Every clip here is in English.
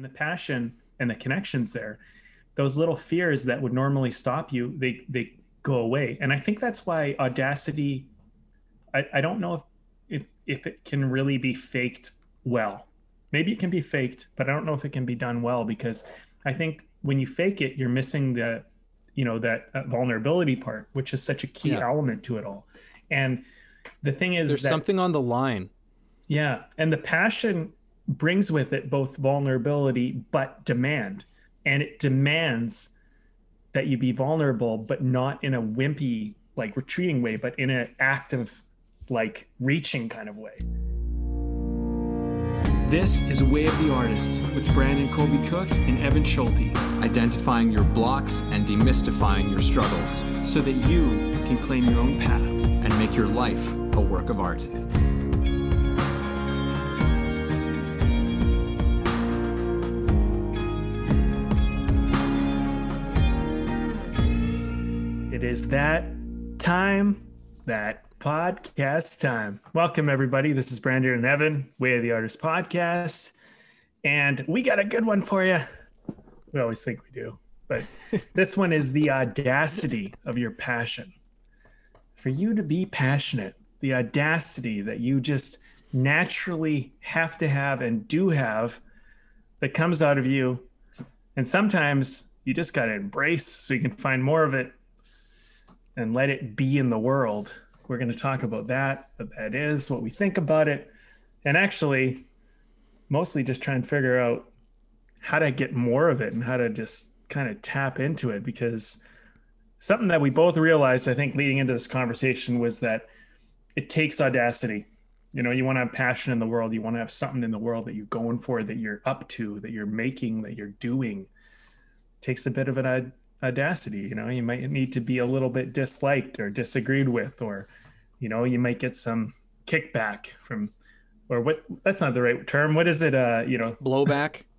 when the passion and the connections there, those little fears that would normally stop you, they they go away. And I think that's why audacity. I, I don't know if, if if it can really be faked well. Maybe it can be faked, but I don't know if it can be done well because I think when you fake it, you're missing the, you know, that uh, vulnerability part, which is such a key yeah. element to it all. And the thing is, there's that, something on the line. Yeah, and the passion brings with it both vulnerability but demand, and it demands that you be vulnerable, but not in a wimpy, like retreating way, but in an active, like reaching kind of way. This is a Way of the Artist with Brandon Colby Cook and Evan Schulte. Identifying your blocks and demystifying your struggles so that you can claim your own path and make your life a work of art. Is that time, that podcast time. Welcome, everybody. This is Brandon and Evan, Way of the Artist podcast. And we got a good one for you. We always think we do, but this one is the audacity of your passion. For you to be passionate, the audacity that you just naturally have to have and do have that comes out of you. And sometimes you just got to embrace so you can find more of it and let it be in the world we're going to talk about that, what that is, what we think about it, and actually, mostly just try and figure out how to get more of it and how to just kind of tap into it because something that we both realized, I think, leading into this conversation was that it takes audacity. You know, you want to have passion in the world. You want to have something in the world that you're going for, that you're up to, that you're making, that you're doing. It takes a bit of an audacity. You know, you might need to be a little bit disliked or disagreed with, or you know you might get some kickback from or what that's not the right term. What is it uh you know? Blowback?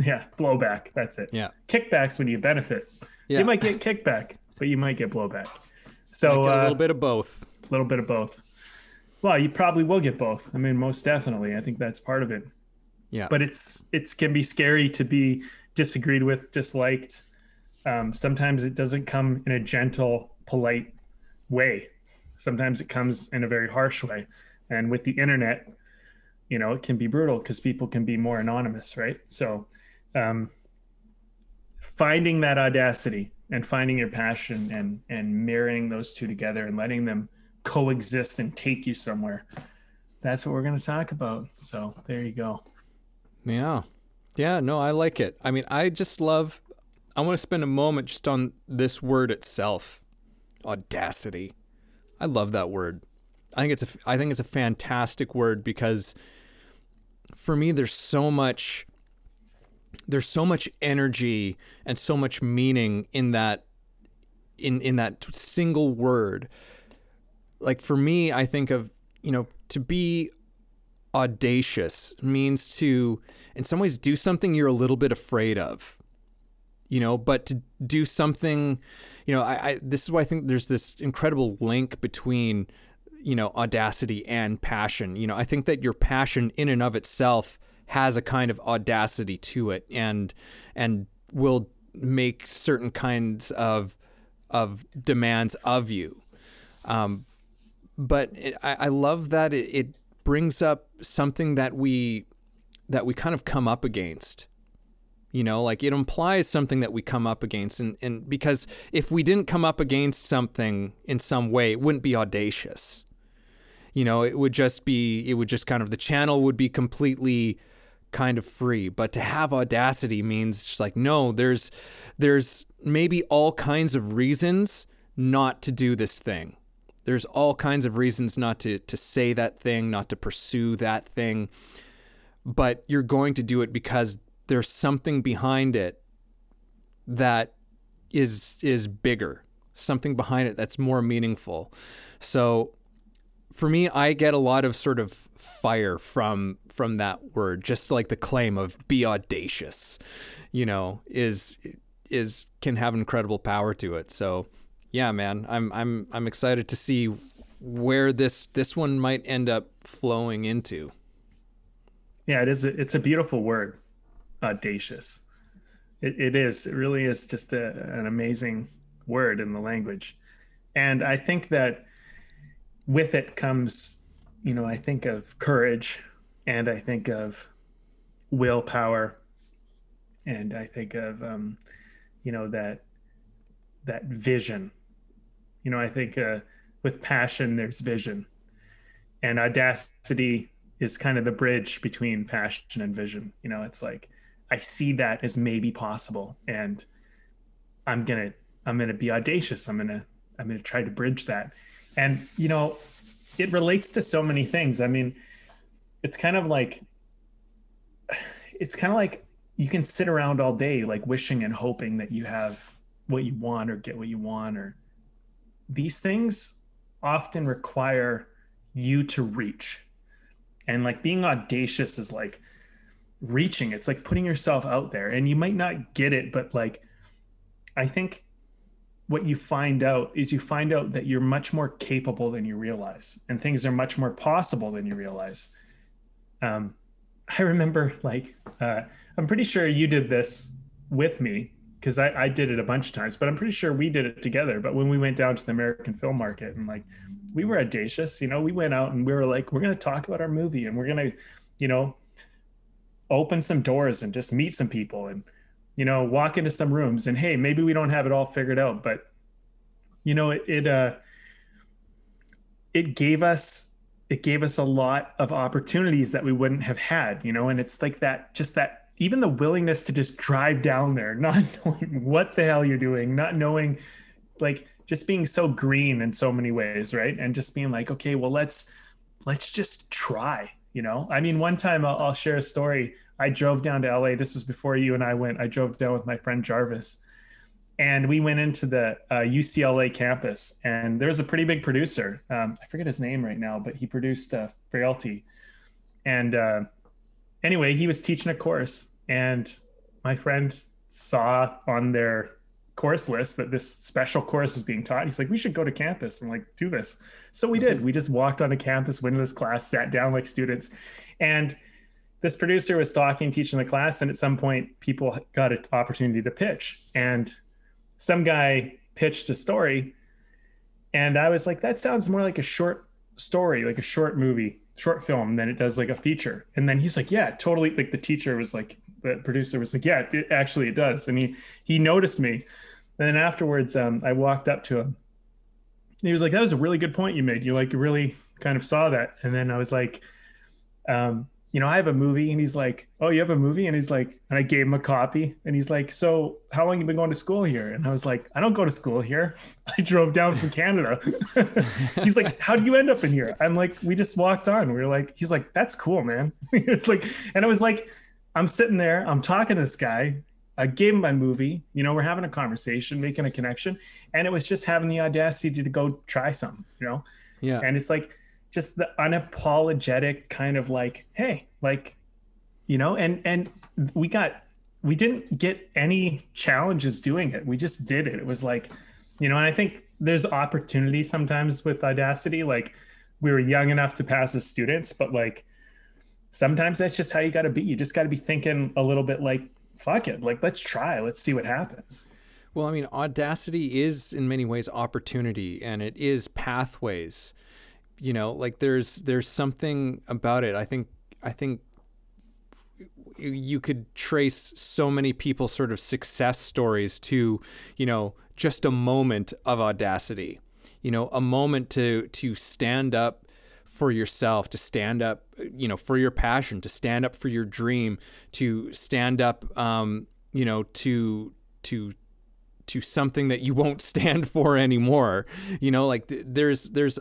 Yeah blowback that's it. Yeah. Kickbacks when you benefit. Yeah. you might get kickback but you might get blowback. So get a little uh, bit of both. A little bit of both. Well you probably will get both. I mean most definitely. I think that's part of it. Yeah. But it's it's can be scary to be disagreed with disliked um, sometimes it doesn't come in a gentle polite way. Sometimes it comes in a very harsh way. And with the internet you know it can be brutal because people can be more anonymous right? So um, finding that audacity and finding your passion and and marrying those two together and letting them coexist and take you somewhere that's what we're going to talk about. So there you go. Yeah. Yeah no i like it. I mean i just love i want to spend a moment just on this word itself audacity I love that word. I think it's a I think it's a fantastic word because for me there's so much there's so much energy and so much meaning in that in in that single word. Like for me I think of, you know, to be audacious means to in some ways do something you're a little bit afraid of you know, but to do something, you know, I, I this is why I think there's this incredible link between, you know, audacity and passion. You know, I think that your passion in and of itself has a kind of audacity to it and and will make certain kinds of of demands of you. Um, but it, I, I love that it, it brings up something that we that we kind of come up against you know like it implies something that we come up against and, and because if we didn't come up against something in some way it wouldn't be audacious. You know it would just be it would just kind of the channel would be completely kind of free. But to have audacity means just like no there's there's maybe all kinds of reasons not to do this thing. There's all kinds of reasons not to to say that thing not to pursue that thing. But you're going to do it because there's something behind it that is is bigger something behind it that's more meaningful. So for me i get a lot of sort of fire from from that word just like the claim of be audacious you know is is can have incredible power to it. So yeah man i'm i'm i'm excited to see where this this one might end up flowing into. Yeah it is a, it's a beautiful word audacious. It, it is. It really is just a, an amazing word in the language. And I think that with it comes, you know, I think of courage and I think of willpower and I think of, um, you know, that, that vision. You know, I think uh, with passion, there's vision and audacity is kind of the bridge between passion and vision. You know, it's like, I see that as maybe possible and I'm to I'm to be audacious. I'm to I'm to try to bridge that. And you know, it relates to so many things. I mean, it's kind of like it's kind of like you can sit around all day like wishing and hoping that you have what you want or get what you want or these things often require you to reach. And like being audacious is like reaching. It's like putting yourself out there and you might not get it but like I think what you find out is you find out that you're much more capable than you realize and things are much more possible than you realize um, i remember like uh, i'm pretty sure you did this with me because I, I did it a bunch of times but i'm pretty sure we did it together but when we went down to the american film market and like we were audacious you know we went out and we were like we're going to talk about our movie and we're going to you know open some doors and just meet some people and you know, walk into some rooms and hey, maybe we don't have it all figured out, but you know, it it uh it gave us it gave us a lot of opportunities that we wouldn't have had, you know, and it's like that just that even the willingness to just drive down there, not knowing what the hell you're doing, not knowing like just being so green in so many ways, right? And just being like, okay, well, let's let's just try, you know. I mean, one time I'll, I'll share a story. I drove down to LA. This is before you and I went. I drove down with my friend Jarvis, and we went into the uh, UCLA campus. And there was a pretty big producer. Um, I forget his name right now, but he produced uh, Frailty. And uh, anyway, he was teaching a course, and my friend saw on their course list that this special course is being taught. He's like, we should go to campus and like do this. So we did. Mm-hmm. We just walked on a campus, went to this class, sat down like students, and this producer was talking, teaching the class, and at some point, people got an opportunity to pitch, and some guy pitched a story, and I was like, that sounds more like a short story, like a short movie, short film, than it does like a feature. And then he's like, yeah, totally. Like the teacher was like, the producer was like, yeah, it, actually it does, and he he noticed me. And then afterwards, um, I walked up to him. He was like, "That was a really good point you made. You like really kind of saw that." And then I was like, um, you know, I have a movie. And he's like, Oh, you have a movie? And he's like, and I gave him a copy. And he's like, So how long you been going to school here? And I was like, I don't go to school here. I drove down from Canada. he's like, How do you end up in here? I'm like, We just walked on. We are like, He's like, That's cool, man. it's like, and I was like, I'm sitting there, I'm talking to this guy. I gave him my movie. You know, we're having a conversation, making a connection. And it was just having the audacity to go try something, you know? Yeah. And it's like, just the unapologetic kind of like, hey, like, you know, and and we got we didn't get any challenges doing it. We just did it. It was like, you know, and I think there's opportunity sometimes with audacity. Like we were young enough to pass as students, but like sometimes that's just how you got to be. You just got to be thinking a little bit like, fuck it, like let's try, let's see what happens. Well, I mean, audacity is in many ways opportunity, and it is pathways. You know like there's there's something about it. I think i think you could trace so many people's sort of success stories to you know just a moment of audacity. You know a moment to to stand up for yourself to stand up you know for your passion to stand up for your dream to stand up um you know to to to something that you won't stand for anymore. You know like th- there's there's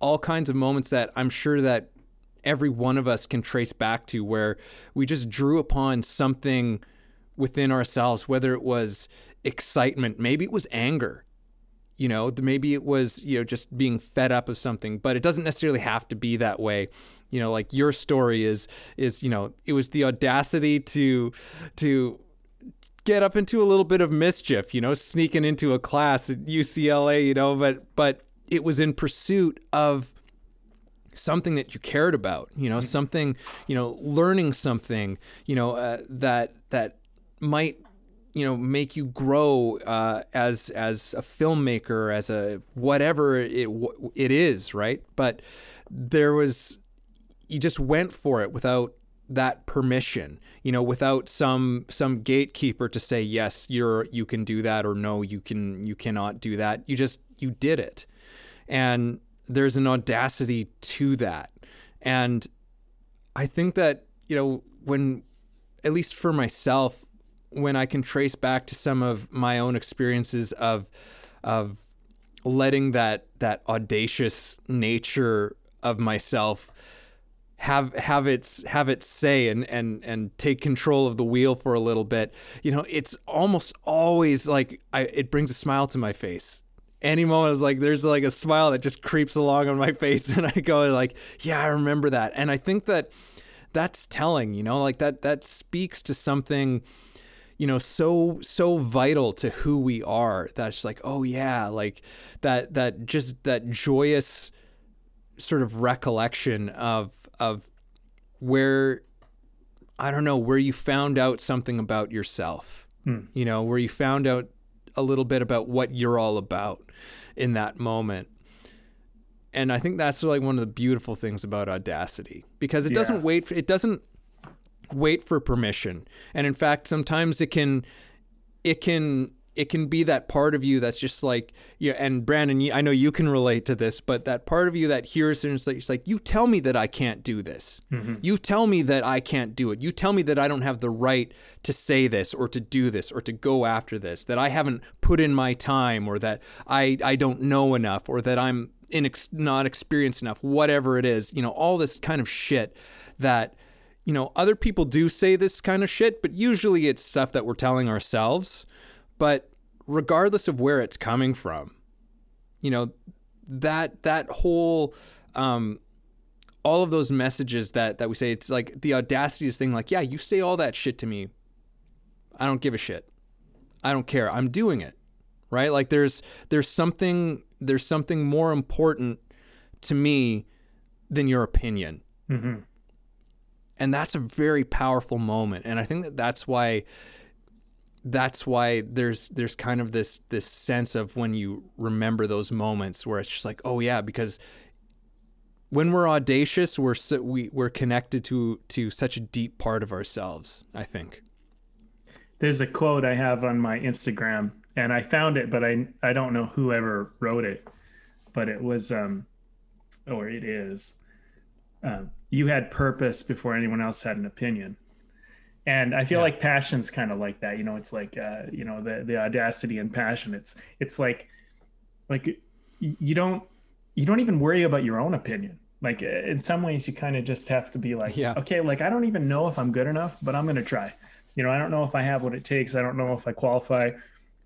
all kinds of moments that I'm sure that every one of us can trace back to where we just drew upon something within ourselves, whether it was excitement, maybe it was anger, you know, maybe it was, you know, just being fed up of something, but it doesn't necessarily have to be that way. You know, like your story is is, you know, it was the audacity to to get up into a little bit of mischief, you know, sneaking into a class at UCLA, you know, but but it was in pursuit of something that you cared about, you know, something, you know, learning something, you know, uh, that that might you know make you grow uh, as as a filmmaker as a whatever it it is right? But there was you just went for it without that permission you know without some some gatekeeper to say yes you're you can do that or no you can you cannot do that. You just you did it. And there's an audacity to that. And i think that you know when at least for myself when I can trace back to some of my own experiences of of letting that that audacious nature of myself have have its have its say and and and take control of the wheel for a little bit. You know it's almost always like I, it brings a smile to my face. Any moment is like there's like a smile that just creeps along on my face and i go like yeah i remember that. And i think that that's telling you know like that that speaks to something you know so so vital to who we are that's like oh yeah like that that just that joyous sort of recollection of of where I don't know where you found out something about yourself hmm. you know where you found out a little bit about what you're all about in that moment and I think that's like one of the beautiful things about audacity because it yeah. doesn't wait for, it doesn't wait for permission. And in fact, sometimes it can it can it can be that part of you that's just like yeah and brandon i know you can relate to this but that part of you that hears and it's like, you tell me that i can't do this mm-hmm. you tell me that i can't do it you tell me that i don't have the right to say this or to do this or to go after this that i haven't put in my time or that i i don't know enough or that i'm inex- not experienced enough whatever it is you know all this kind of shit that you know, other people do say this kind of shit, but usually it's stuff that we're telling ourselves. But regardless of where it's coming from, you know, that that whole um all of those messages that that we say it's like the audacious thing like, yeah, you say all that shit to me. I don't give a shit. I don't care. I'm doing it. Right? Like there's there's something there's something more important to me than your opinion. Mm-hmm and that's a very powerful moment. And i think that that's why that's why there's there's kind of this this sense of when you remember those moments where it's just like oh yeah because when we're audacious we're so, we we're connected to to such a deep part of ourselves i think. There's a quote i have on my instagram and i found it but i i don't know who ever wrote it. But it was um or it is um, you had purpose before anyone else had an opinion. And i feel yeah. like passion's kind of like that you know it's like uh, you know the the audacity and passion. It's it's like like you don't you don't even worry about your own opinion. Like in some ways you kind of just have to be like yeah. okay like i don't even know if i'm good enough but i'm going to try. You know i don't know if i have what it takes. I don't know if i qualify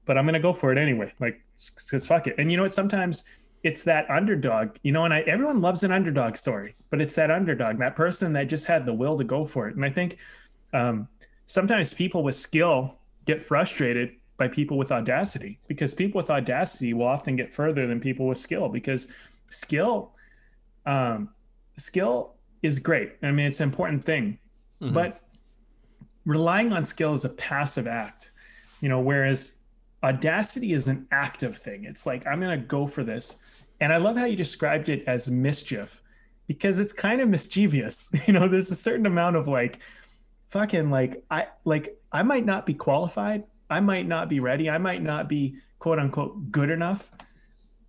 but i'm going to go for it anyway. Like because fuck it. And you know what? Sometimes it's that underdog, you know, and I, everyone loves an underdog story, but it's that underdog, that person that just had the will to go for it. And I think um, sometimes people with skill get frustrated by people with audacity because people with audacity will often get further than people with skill because skill, um, skill is great. I mean, it's an important thing, mm-hmm. but relying on skill is a passive act, you know, whereas audacity is an active thing. It's like, I'm going to go for this. And I love how you described it as mischief because it's kind of mischievous. You know, there's a certain amount of like, fucking like, I like, I might not be qualified. I might not be ready. I might not be quote unquote good enough.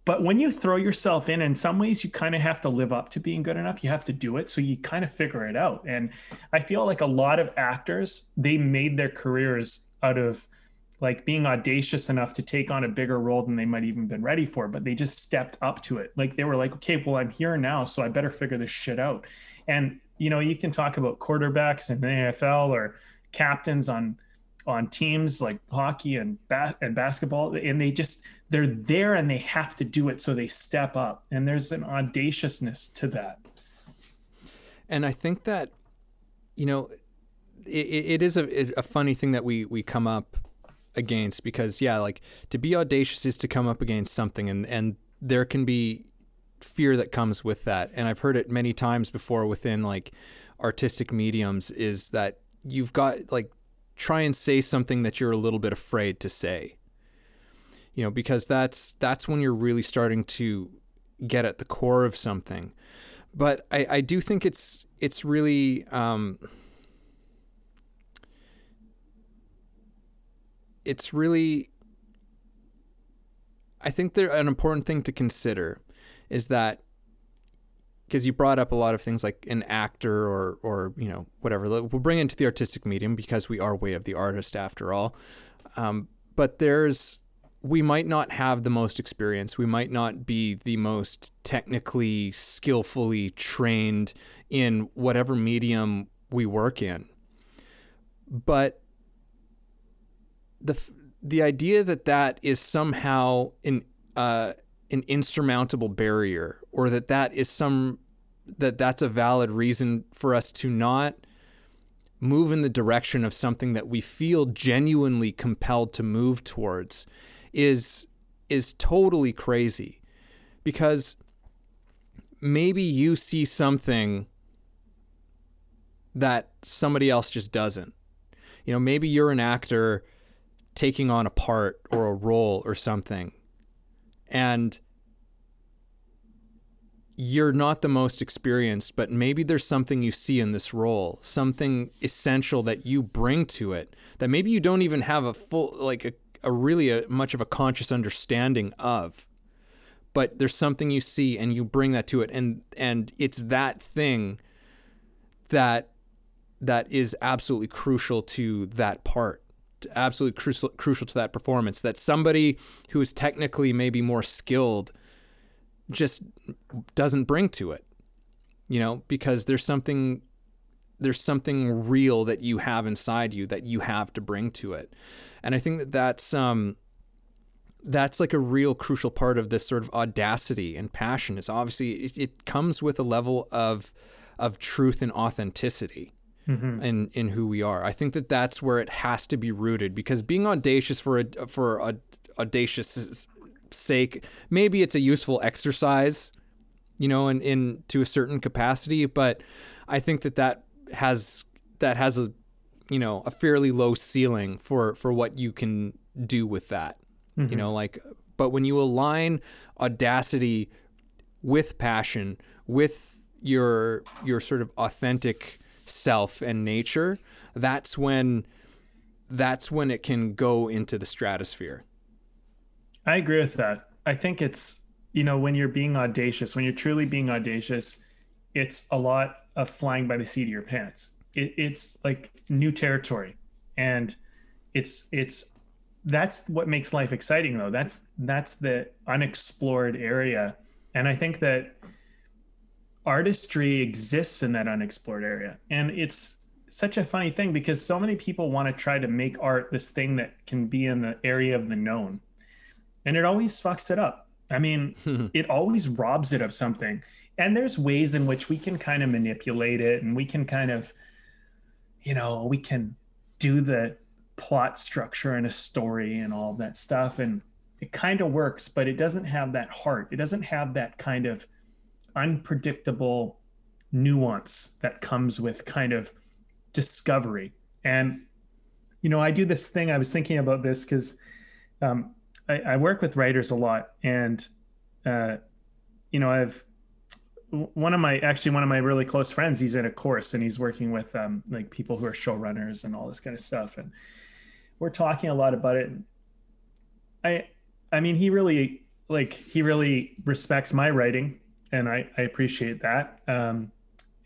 But when you throw yourself in, in some ways, you kind of have to live up to being good enough. You have to do it. So you kind of figure it out. And I feel like a lot of actors, they made their careers out of like being audacious enough to take on a bigger role than they might even been ready for but they just stepped up to it. Like they were like okay well i'm here now so i better figure this shit out. And you know you can talk about quarterbacks in the nfl or captains on on teams like hockey and bat and basketball and they just they're there and they have to do it so they step up. And there's an audaciousness to that. And i think that you know it, it is a, a funny thing that we we come up against because yeah, like to be audacious is to come up against something and and there can be fear that comes with that. And i've heard it many times before within like artistic mediums is that you've got like try and say something that you're a little bit afraid to say. You know because that's that's when you're really starting to get at the core of something. But i i do think it's it's really um it's really I think there an important thing to consider is that because you brought up a lot of things like an actor or or you know whatever. We'll bring into the artistic medium because we are way of the artist after all. Um, but there's we might not have the most experience. We might not be the most technically skillfully trained in whatever medium we work in. But the the idea that that is somehow an uh, an insurmountable barrier, or that that is some that that's a valid reason for us to not move in the direction of something that we feel genuinely compelled to move towards is is totally crazy. Because maybe you see something that somebody else just doesn't. You know maybe you're an actor taking on a part or a role or something. And you're not the most experienced, but maybe there's something you see in this role, something essential that you bring to it that maybe you don't even have a full, like a, a really a, much of a conscious understanding of. But there's something you see and you bring that to it, and and it's that thing that that is absolutely crucial to that part absolutely crucial, crucial to that performance. That somebody who is technically maybe more skilled just doesn't bring to it, you know, because there's something there's something real that you have inside you that you have to bring to it, and I think that that's um that's like a real crucial part of this sort of audacity and passion. It's obviously it, it comes with a level of of truth and authenticity mm-hmm. in in who we are. I think that that's where it has to be rooted because being audacious for a for a audacious sake, maybe it's a useful exercise, you know, in in to a certain capacity, but I think that that has that has a you know a fairly low ceiling for for what you can do with that. Mm-hmm. You know, like but when you align audacity with passion, with your your sort of authentic self and nature, that's when that's when it can go into the stratosphere. I agree with that. I think it's you know when you're being audacious, when you're truly being audacious, it's a lot of flying by the seat of your pants. It, it's like new territory, and it's it's that's what makes life exciting though. That's that's the unexplored area, and I think that artistry exists in that unexplored area. And it's such a funny thing because so many people want to try to make art this thing that can be in the area of the known. And it always fucks it up. I mean, it always robs it of something. And there's ways in which we can kind of manipulate it and we can kind of, you know, we can do the plot structure and a story and all that stuff. And it kind of works, but it doesn't have that heart. It doesn't have that kind of unpredictable nuance that comes with kind of discovery. And, you know, I do this thing, I was thinking about this because um, I, I, work with writers a lot. And, uh, you know, I've, one of my actually one of my really close friends he's in a course and he's working with um, like people who are showrunners and all this kind of stuff and we're talking a lot about it i i mean he really like he really respects my writing and I, I appreciate that. Um,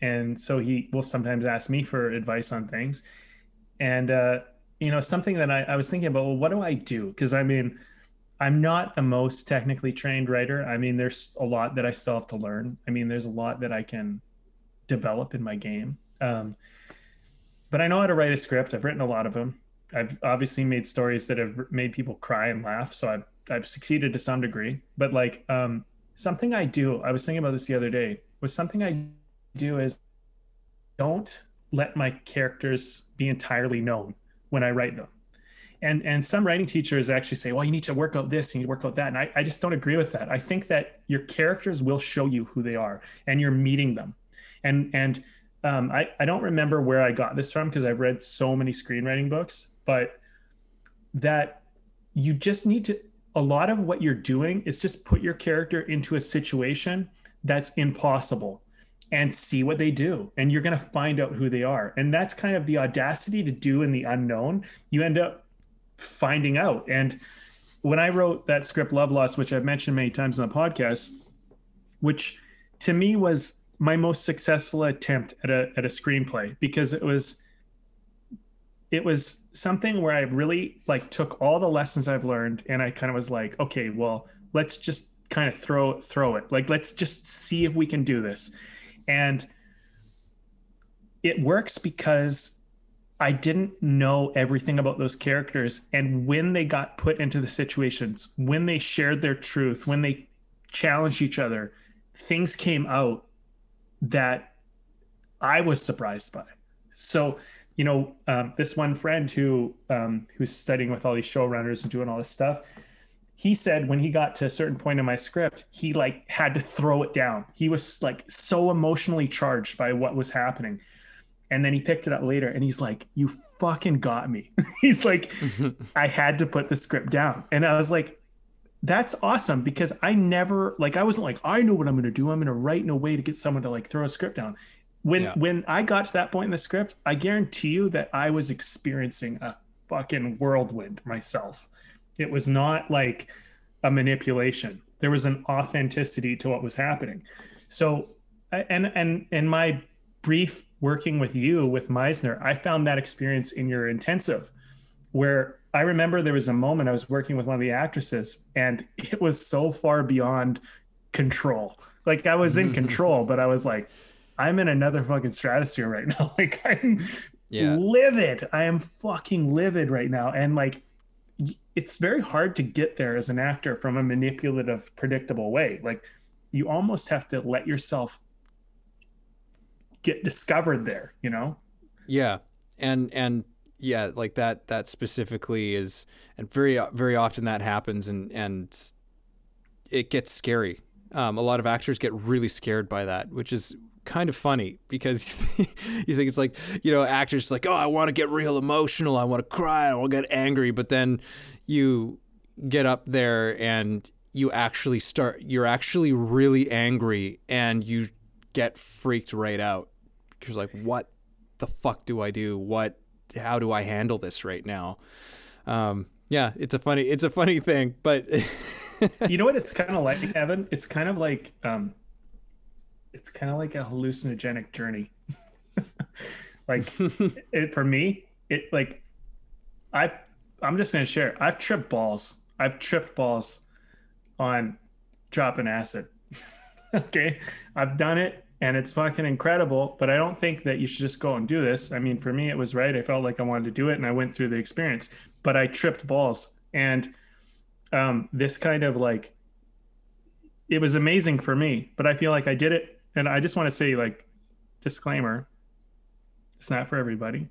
and so he will sometimes ask me for advice on things. And, uh, you know, something that I, I was thinking about, well, what do I do? Because I mean, I'm not the most technically trained writer. I mean, there's a lot that I still have to learn. I mean, there's a lot that I can develop in my game. Um, but I know how to write a script. I've written a lot of them. I've obviously made stories that have made people cry and laugh. So I've, I've succeeded to some degree, but like, um, something I do, I was thinking about this the other day, was something I do is don't let my characters be entirely known when I write them. and and some writing teachers actually say well you need to work out this you need to work out that. And I, I just don't agree with that. I think that your characters will show you who they are and you're meeting them. And and um, I, I don't remember where i got this from because i've read so many screenwriting books but that you just need to a lot of what you're doing is just put your character into a situation that's impossible and see what they do and you're going to find out who they are. And that's kind of the audacity to do in the unknown. You end up finding out. And when i wrote that script love loss which i've mentioned many times on the podcast which to me was my most successful attempt at a at a screenplay because it was it was something where I really like took all the lessons I've learned and I kind of was like, okay, well, let's just kind of throw throw it. Like let's just see if we can do this. And it works because I didn't know everything about those characters and when they got put into the situations, when they shared their truth, when they challenged each other, things came out that I was surprised by. So you know, um, this one friend who um, who's studying with all these showrunners and doing all this stuff, he said when he got to a certain point in my script, he like had to throw it down. He was like so emotionally charged by what was happening. And then he picked it up later and he's like, You fucking got me. he's like, I had to put the script down. And I was like, That's awesome because I never, like, I wasn't like, I know what I'm going to do. I'm going to write in a way to get someone to like throw a script down when yeah. when I got to that point in the script, I guarantee you that I was experiencing a fucking whirlwind myself. It was not like a manipulation. There was an authenticity to what was happening. So and and in my brief working with you with Meisner, I found that experience in your intensive where I remember there was a moment I was working with one of the actresses and it was so far beyond control. Like I was in control, but I was like, I'm in another fucking stratosphere right now. Like I'm yeah. livid. I am fucking livid right now. And like it's very hard to get there as an actor from a manipulative, predictable way. Like you almost have to let yourself get discovered there, you know? Yeah. And and yeah, like that that specifically is and very very often that happens and and it gets scary. Um, a lot of actors get really scared by that, which is kind of funny because you think it's like you know actors like oh I want to get real emotional. I want to cry. I want to get angry. But then you get up there and you actually start you're actually really angry and you get freaked right out. Because like what the fuck do I do? What how do I handle this right now? Um, yeah it's a funny it's a funny thing but you know what it's kind of like Evan it's kind of like um it's kind of like a hallucinogenic journey. like it for me, it like I I'm just gonna share. I've tripped balls. I've tripped balls on dropping acid. okay. I've done it and it's fucking incredible, but I don't think that you should just go and do this. I mean, for me, it was right. I felt like I wanted to do it and I went through the experience, but I tripped balls. And um, this kind of like, it was amazing for me, but I feel like I did it and I just want to say, like, disclaimer: it's not for everybody.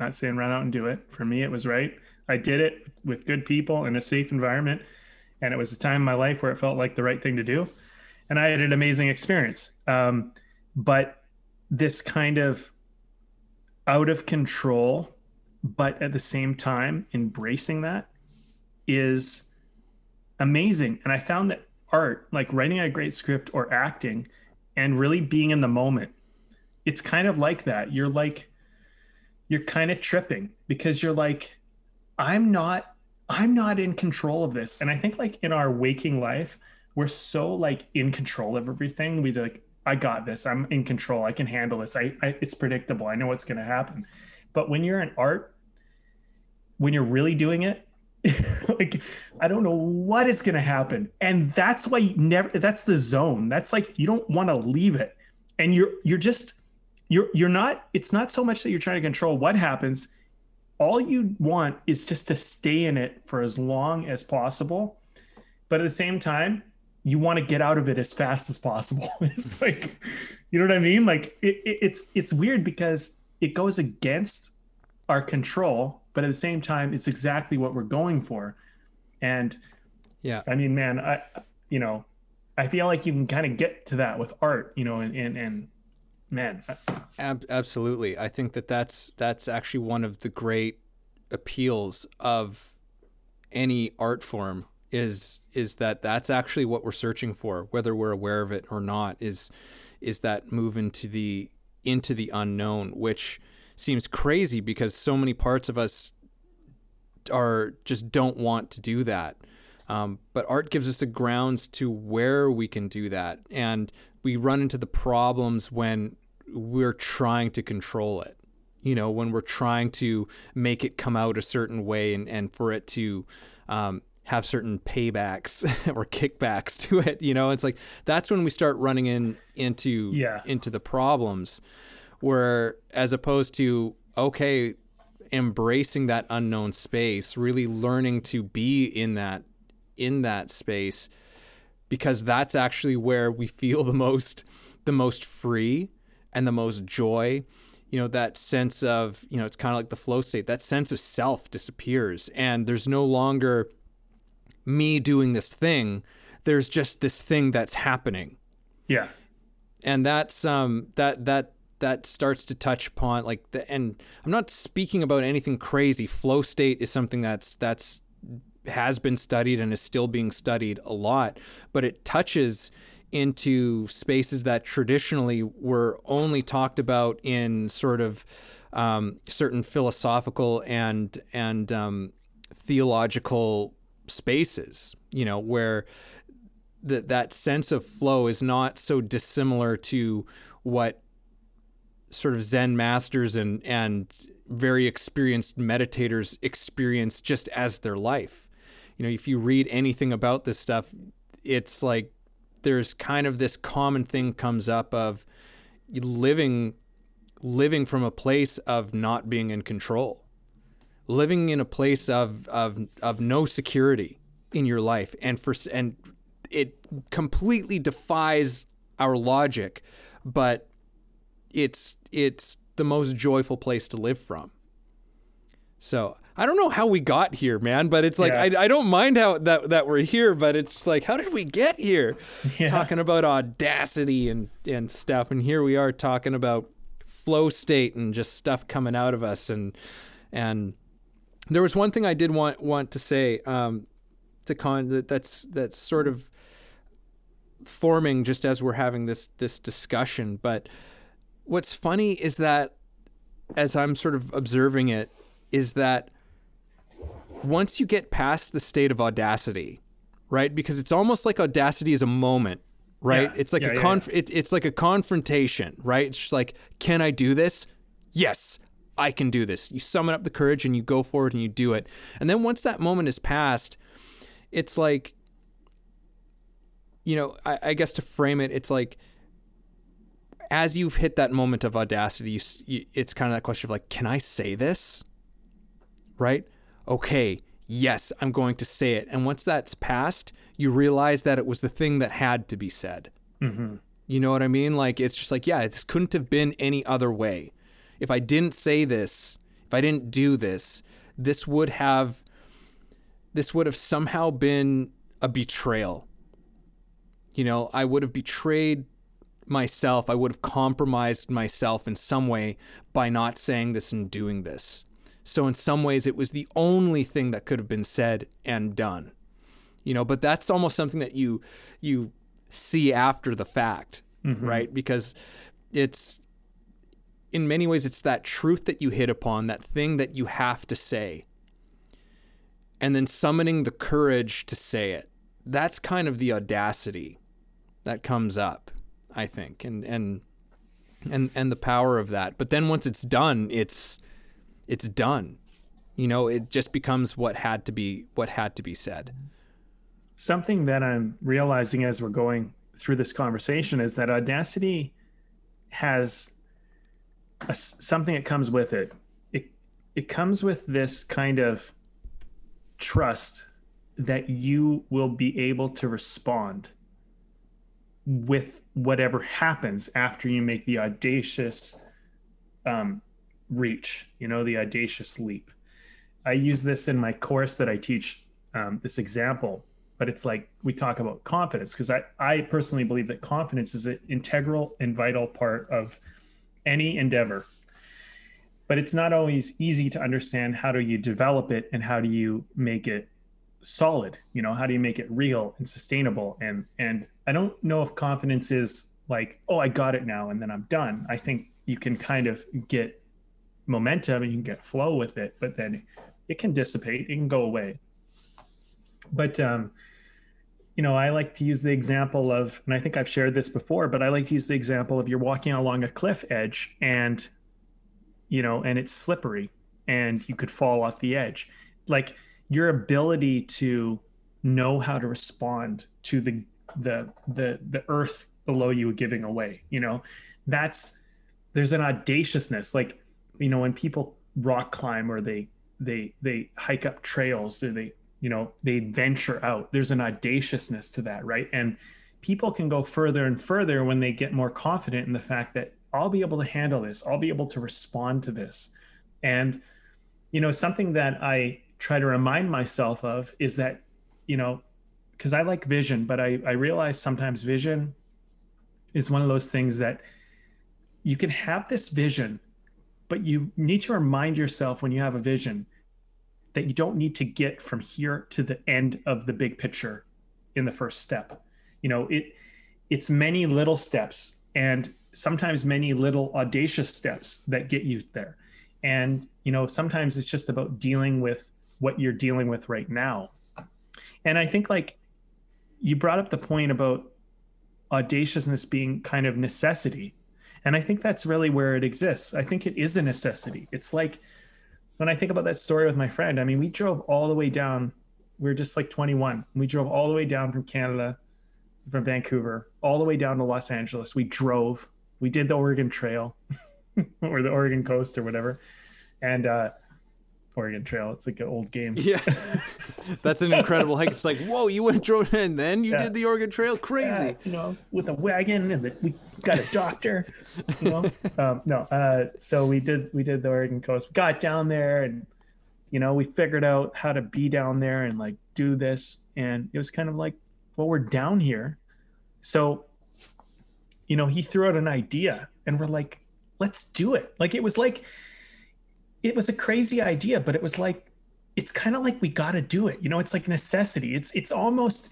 Not saying run out and do it. For me, it was right. I did it with good people in a safe environment, and it was a time in my life where it felt like the right thing to do, and I had an amazing experience. Um, but this kind of out of control, but at the same time embracing that is amazing. And I found that art, like writing a great script or acting, and really being in the moment. It's kind of like that. You're like, you're kind of tripping because you're like, I'm not, I'm not in control of this. And I think like in our waking life, we're so like in control of everything. We like, I got this. I'm in control. I can handle this. I, I it's predictable. I know what's going to happen. But when you're in art, when you're really doing it, like I don't know what is going to happen. And that's why you never that's the zone. That's like you don't want to leave it. And you're you're just you're you're not it's not so much that you're trying to control what happens. All you want is just to stay in it for as long as possible. But at the same time, you want to get out of it as fast as possible. it's like you know what I mean? Like it, it, it's it's weird because it goes against our control but at the same time, it's exactly what we're going for. And Yeah. I mean, man, I, you know, I feel like you can kind of get to that with art, you know, and, and, and man, Ab- absolutely. I think that that's that's actually one of the great appeals of any art form is is that that's actually what we're searching for, whether we're aware of it or not. Is is that move into the into the unknown, which seems crazy because so many parts of us are just don't want to do that. Um, but art gives us the grounds to where we can do that, and we run into the problems when we're trying to control it. You know, when we're trying to make it come out a certain way and, and for it to um, have certain paybacks or kickbacks to it. You know, it's like that's when we start running in into Yeah. into the problems. Where as opposed to okay, embracing that unknown space, really learning to be in that in that space because that's actually where we feel the most the most free and the most joy. You know that sense of you know it's kind of like the flow state that sense of self disappears and there's no longer me doing this thing there's just this thing that's happening. Yeah, and that's um that that that starts to touch upon like the and I'm not speaking about anything crazy. Flow state is something that's that's has been studied and is still being studied a lot, but it touches into spaces that traditionally were only talked about in sort of um, certain philosophical and and um, theological spaces. You know where that that sense of flow is not so dissimilar to what sort of Zen masters and and very experienced meditators experience just as their life. You know, if you read anything about this stuff, it's like there's kind of this common thing comes up of living living from a place of not being in control. Living in a place of of of no security in your life and for and it completely defies our logic, but it's it's the most joyful place to live from. So I don't know how we got here, man, but it's like Yeah. I, I don't mind how that that we're here, but it's just like how did we get here? Yeah. Talking about audacity and and stuff, and here we are talking about flow state and just stuff coming out of us, and and there was one thing I did want want to say um, to con that that's that's sort of forming just as we're having this this discussion, but what's funny is that as I'm sort of observing it, is that once you get past the state of audacity, right? Because it's almost like audacity is a moment, right? Yeah. It's like Yeah, a yeah, conf- It, it's like a confrontation, right? It's just like, can I do this? Yes, I can do this. You summon up the courage and you go forward and you do it. And then once that moment is passed, it's like, you know, I, I guess to frame it, it's like as you've hit that moment of audacity, you, you, it's kind of that question of like, can I say this? Right? Okay, yes, I'm going to say it. And once that's passed, you realize that it was the thing that had to be said. Mm-hmm. You know what I mean? Like, it's just like, yeah, this couldn't have been any other way. If I didn't say this, if I didn't do this, this would have, this would have somehow been a betrayal. You know, I would have betrayed myself. I would have compromised myself in some way by not saying this and doing this. So, in some ways, it was the only thing that could have been said and done. You know, but that's almost something that you you see after the fact, mm-hmm. right? Because it's in many ways it's that truth that you hit upon, that thing that you have to say, and then summoning the courage to say it. That's kind of the audacity that comes up, I think, and and and and the power of that. But then once it's done, it's it's done. You know, it just becomes what had to be what had to be said. Something that I'm realizing as we're going through this conversation is that audacity has a something that comes with it. It it comes with this kind of trust that you will be able to respond with whatever happens after you make the audacious um, reach, you know, the audacious leap. I use this in my course that I teach um, this example, but it's like we talk about confidence because I, I personally believe that confidence is an integral and vital part of any endeavor. But it's not always easy to understand how do you develop it and how do you make it solid you know how do you make it real and sustainable and and i don't know if confidence is like oh i got it now and then i'm done. I think you can kind of get momentum and you can get flow with it but then it can dissipate it can go away. But um you know i like to use the example of and i think i've shared this before but i like to use the example of you're walking along a cliff edge and you know and it's slippery and you could fall off the edge. Like your ability to know how to respond to the the the the earth below you giving away you know? That's there's an audaciousness like you know when people rock climb or they they they hike up trails or they you know they venture out there's an audaciousness to that right? And people can go further and further when they get more confident in the fact that I'll be able to handle this I'll be able to respond to this. And you know something that I try to remind myself of is that you know because i like vision but i i realize sometimes vision is one of those things that you can have this vision but you need to remind yourself when you have a vision that you don't need to get from here to the end of the big picture in the first step you know it it's many little steps and sometimes many little audacious steps that get you there and you know sometimes it's just about dealing with what you're dealing with right now. And I think like you brought up the point about audaciousness being kind of necessity. And I think that's really where it exists. I think it is a necessity. It's like when I think about that story with my friend, I mean, we drove all the way down. We are just like 21. We drove all the way down from Canada, from Vancouver, all the way down to Los Angeles. We drove. We did the Oregon Trail or the Oregon Coast or whatever. And uh, Oregon Trail. It's like an old game. Yeah, that's an incredible hike. It's like, whoa, you went drove and then you yeah. did the Oregon Trail. Crazy. Yeah, you know, with a wagon and the, we got a doctor. You know, um, no. Uh, so we did we did the Oregon coast. We got down there and you know we figured out how to be down there and like do this. And it was kind of like, well, we're down here, so you know he threw out an idea and we're like, let's do it. Like it was like it was a crazy idea, but it was like it's kind of like we got to do it. You know, it's like necessity. It's it's almost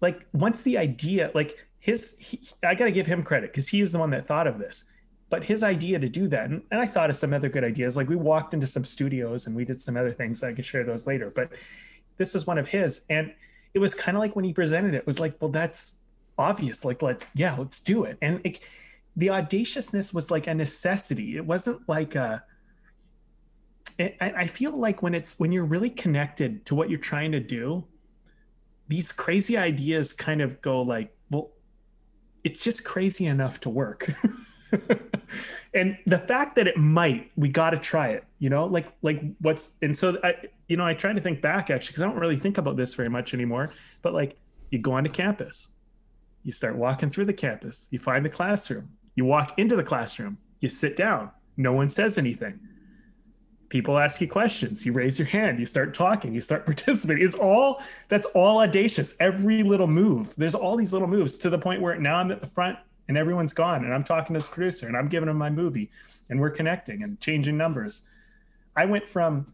like once the idea, like his, he, I got to give him credit because he was the one that thought of this. But his idea to do that, and, and I thought of some other good ideas. Like we walked into some studios and we did some other things. I could share those later. But this is one of his, and it was kind of like when he presented it, it was like, well, that's obvious. Like let's yeah, let's do it. And it, the audaciousness was like a necessity. It wasn't like a I feel like when it's when you're really connected to what you're trying to do, these crazy ideas kind of go like, well, it's just crazy enough to work. and the fact that it might, we got to try it, you know, like, like what's, and so I, you know, I try to think back actually, cause I don't really think about this very much anymore, but like you go onto campus, you start walking through the campus, you find the classroom, you walk into the classroom, you sit down, no one says anything people ask you questions. You raise your hand. You start talking. You start participating. It's all that's all audacious. Every little move. There's all these little moves to the point where now i'm at the front and everyone's gone and i'm talking to this producer and i'm giving him my movie and we're connecting and changing numbers. I went from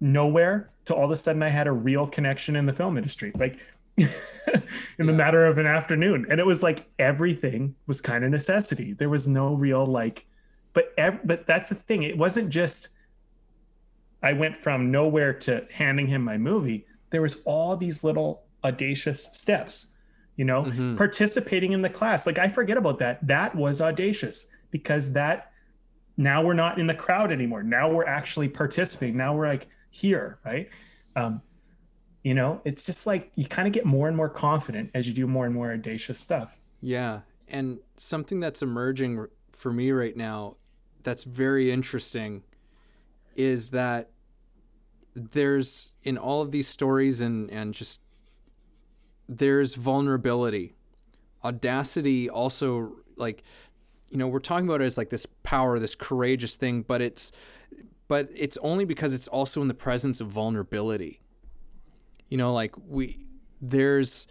nowhere to all of a sudden i had a real connection in the film industry like in yeah. the matter of an afternoon. And it was like everything was kind of necessity. There was no real like but ev- but that's the thing. It wasn't just I went from nowhere to handing him my movie. There was all these little audacious steps, you know, mm-hmm. participating in the class. Like I forget about that. That was audacious because that now we're not in the crowd anymore. Now we're actually participating. Now we're like here, right? Um, you know, it's just like you kind of get more and more confident as you do more and more audacious stuff. Yeah. And something that's emerging for me right now that's very interesting is that there's in all of these stories and and just there's vulnerability audacity also like you know we're talking about it as like this power this courageous thing but it's but it's only because it's also in the presence of vulnerability. You know, like we there's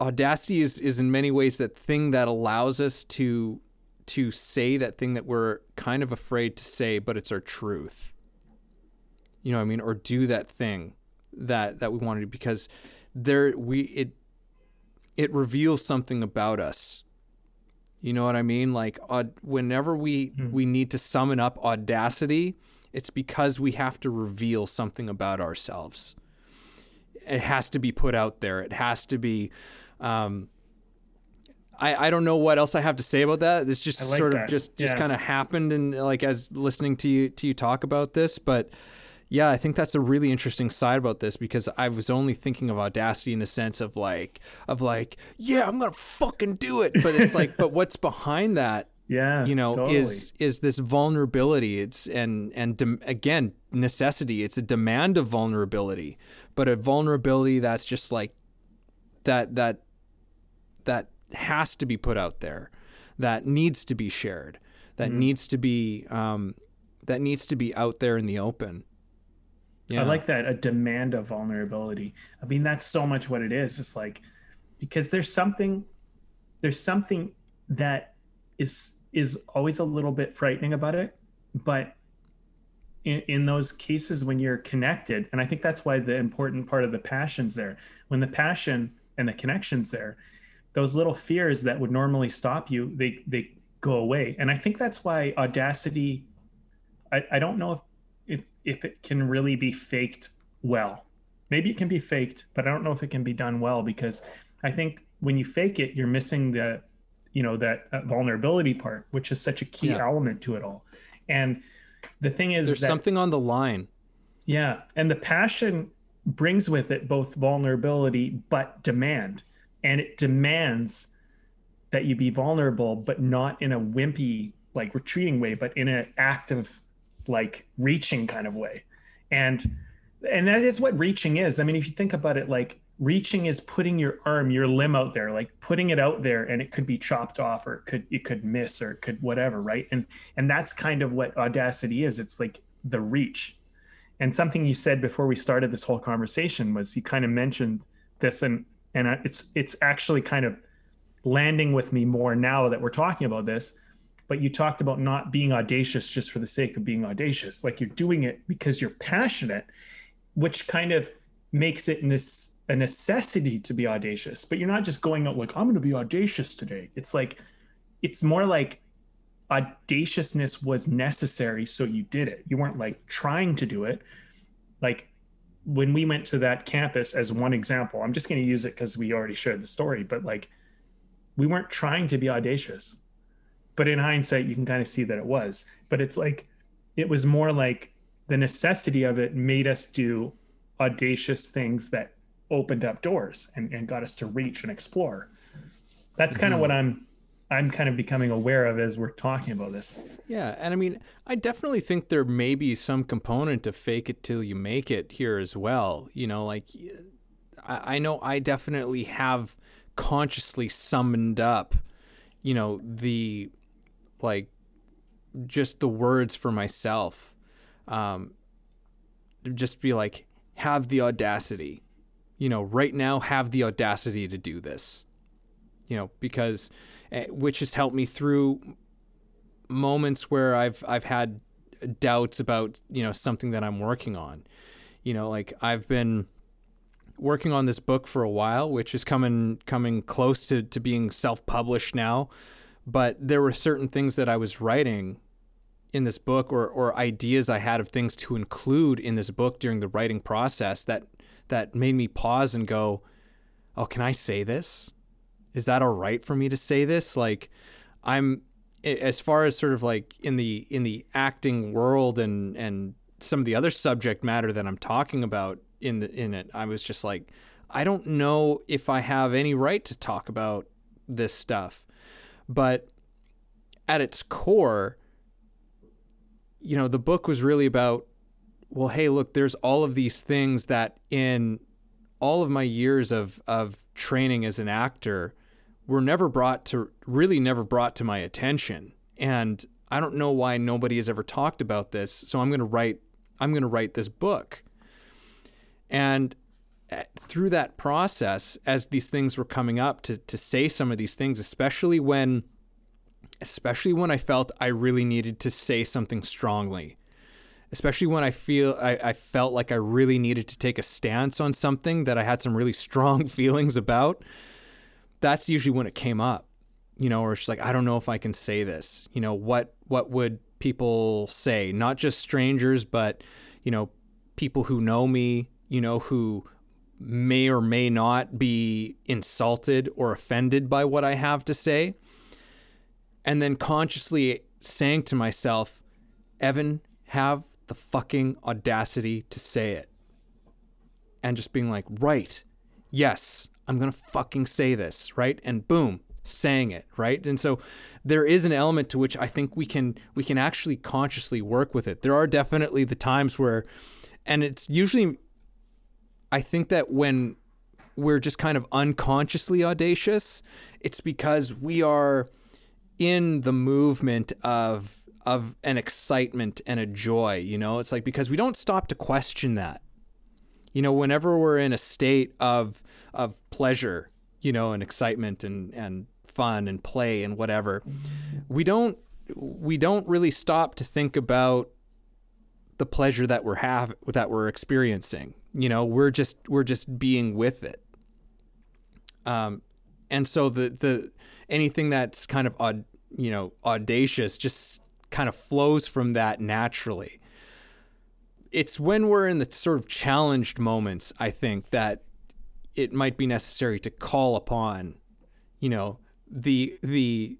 audacity is is in many ways that thing that allows us to to say that thing that we're kind of afraid to say, but it's our truth. You know what I mean? Or do that thing that that we want to do because there we it it reveals something about us. You know what I mean? Like odd, whenever we mm. we need to summon up audacity, it's because we have to reveal something about ourselves. It has to be put out there. It has to be um, I, I don't know what else I have to say about that. This just like sort that. of just, just yeah. kind of happened and like as listening to you to you talk about this, but yeah, I think that's a really interesting side about this because I was only thinking of audacity in the sense of like of like, yeah, I'm gonna fucking do it. But it's like, but what's behind that? Yeah, you know, totally. is is this vulnerability? It's and and de- again, necessity. It's a demand of vulnerability, but a vulnerability that's just like that that that has to be put out there, that needs to be shared, that mm-hmm. needs to be um, that needs to be out there in the open. Yeah. I like that a demand of vulnerability. I mean, that's so much what it is. It's like because there's something there's something that is is always a little bit frightening about it, but in, in those cases when you're connected, and I think that's why the important part of the passion's there. When the passion and the connections there, those little fears that would normally stop you they they go away. And i think that's why audacity i, I don't know if, if if it can really be faked well. Maybe it can be faked but i don't know if it can be done well because i think when you fake it you're missing the you know that uh, vulnerability part which is such a key yeah. element to it all. And the thing is there's that, something on the line. Yeah. And the passion brings with it both vulnerability but demand and it demands that you be vulnerable but not in a wimpy like retreating way but in an active like reaching kind of way. And and that is what reaching is. I mean if you think about it like reaching is putting your arm your limb out there like putting it out there and it could be chopped off or it could it could miss or it could whatever right? And and that's kind of what audacity is. It's like the reach. And something you said before we started this whole conversation was you kind of mentioned this and and uh, it's it's actually kind of landing with me more now that we're talking about this but you talked about not being audacious just for the sake of being audacious. Like you're doing it because you're passionate which kind of makes it a necessity to be audacious. But you're not just going out like i'm going to be audacious today. It's like it's more like audaciousness was necessary so you did it. You weren't like trying to do it. Like when we went to that campus as one example i'm just going to use it because we already shared the story but like we weren't trying to be audacious. But in hindsight you can kind of see that it was. But it's like it was more like the necessity of it made us do audacious things that opened up doors and, and got us to reach and explore. That's kind of mm-hmm. what i'm I'm kind of becoming aware of as we're talking about this. Yeah, and I mean, I definitely think there may be some component to fake it till you make it here as well. You know, like I, know I definitely have consciously summoned up, you know, the like just the words for myself. Um, just be like, have the audacity, you know, right now, have the audacity to do this, you know, because Eh, which has helped me through moments where I've I've had doubts about you know something that I'm working on. You know, like I've been working on this book for a while, which is coming coming close to, to being self published now. But there were certain things that I was writing in this book or, or ideas I had of things to include in this book during the writing process that that made me pause and go, Oh, can I say this? Is that all right for me to say this? Like, I'm as far as sort of like in the in the acting world and and some of the other subject matter that I'm talking about in the in it, I was just like, I don't know if I have any right to talk about this stuff, but at its core, you know, the book was really about, well, hey, look, there's all of these things that in all of my years of of training as an actor were never brought to really never brought to my attention and I don't know why nobody has ever talked about this. So I'm going to write I'm going to write this book. And uh, through that process as these things were coming up to to say some of these things especially when especially when I felt I really needed to say something strongly especially when I feel I, I felt like I really needed to take a stance on something that I had some really strong feelings about that's usually when it came up you know, or it's like, I don't know if I can say this. You know, what what would people say? Not just strangers, but you know, people who know me, you know, who may or may not be insulted or offended by what I have to say. And then consciously saying to myself, Evan, have the fucking audacity to say it. And just being like, right, yes, I'm going to fucking say this, right? And boom, saying it right? And so there is an element to which i think we can we can actually consciously work with it. There are definitely the times where and it's usually i think that when we're just kind of unconsciously audacious it's because we are in the movement of of an excitement and a joy you know? It's like because we don't stop to question that you know whenever we're in a state of of pleasure you know and excitement and and fun and play and whatever, we don't we don't really stop to think about the pleasure that we're have that we're experiencing. You know, we're just we're just being with it. Um, and so the the anything that's kind of odd, you know, audacious just kind of flows from that naturally. It's when we're in the sort of challenged moments, I think, that it might be necessary to call upon, you know, the the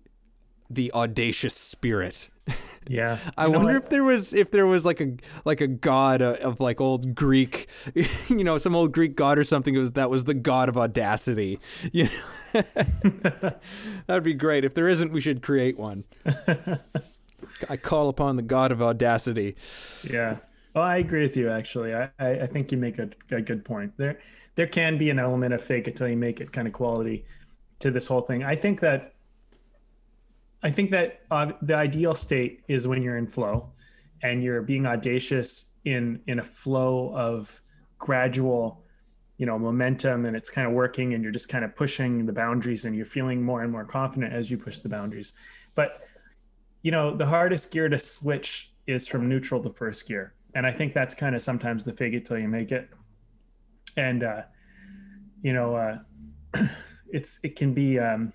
the audacious spirit. Yeah. I wonder if there was if there was like a like a god of, of like old Greek, you know, some old Greek god or something was that was the god of audacity. You know? that would be great. If there isn't, we should create one. I call upon the god of audacity. Yeah. Well, I agree with you. Actually, I, I think you make a, a good point. There, there can be an element of fake it till you make it kind of quality to this whole thing. I think that I think that uh, the ideal state is when you're in flow and you're being audacious in in a flow of gradual you know momentum and it's kind of working and you're just kind of pushing the boundaries and you're feeling more and more confident as you push the boundaries but you know the hardest gear to switch is from neutral to first gear and i think that's kind of sometimes the fake it till you make it. And uh you know uh it's it can be um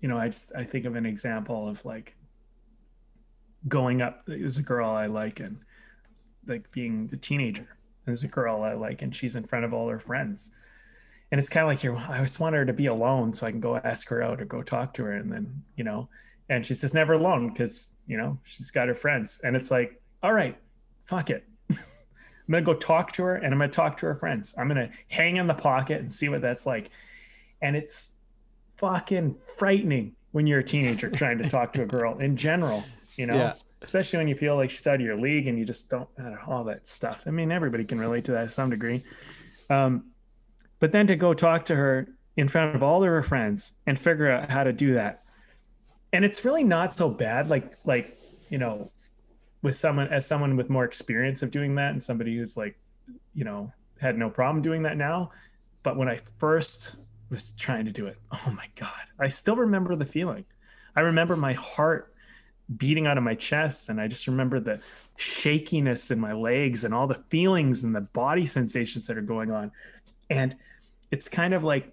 you know i just i think of an example of like going up there's a girl i like and like being the teenager. There's a girl i like and she's in front of all her friends. And it's kind of like you're i just want her to be alone so i can go ask her out or go talk to her and then you know and she's just never alone because you know she's got her friends. And it's like all right fuck it. I'm gonna go talk to her and i'm gonna talk to her friends. I'm gonna hang in the pocket and see what that's like. And it's fucking frightening when you're a teenager trying to talk to a girl in general you know? Yeah. especially when you feel like she's out of your league and you just don't know, all that stuff. I mean everybody can relate to that to some degree. Um, but then to go talk to her in front of all of her friends and figure out how to do that. And it's really not so bad like like you know with someone as someone with more experience of doing that and somebody who's like you know had no problem doing that now but when i first was trying to do it. Oh my God. I still remember the feeling. I remember my heart beating out of my chest. And I just remember the shakiness in my legs and all the feelings and the body sensations that are going on. And it's kind of like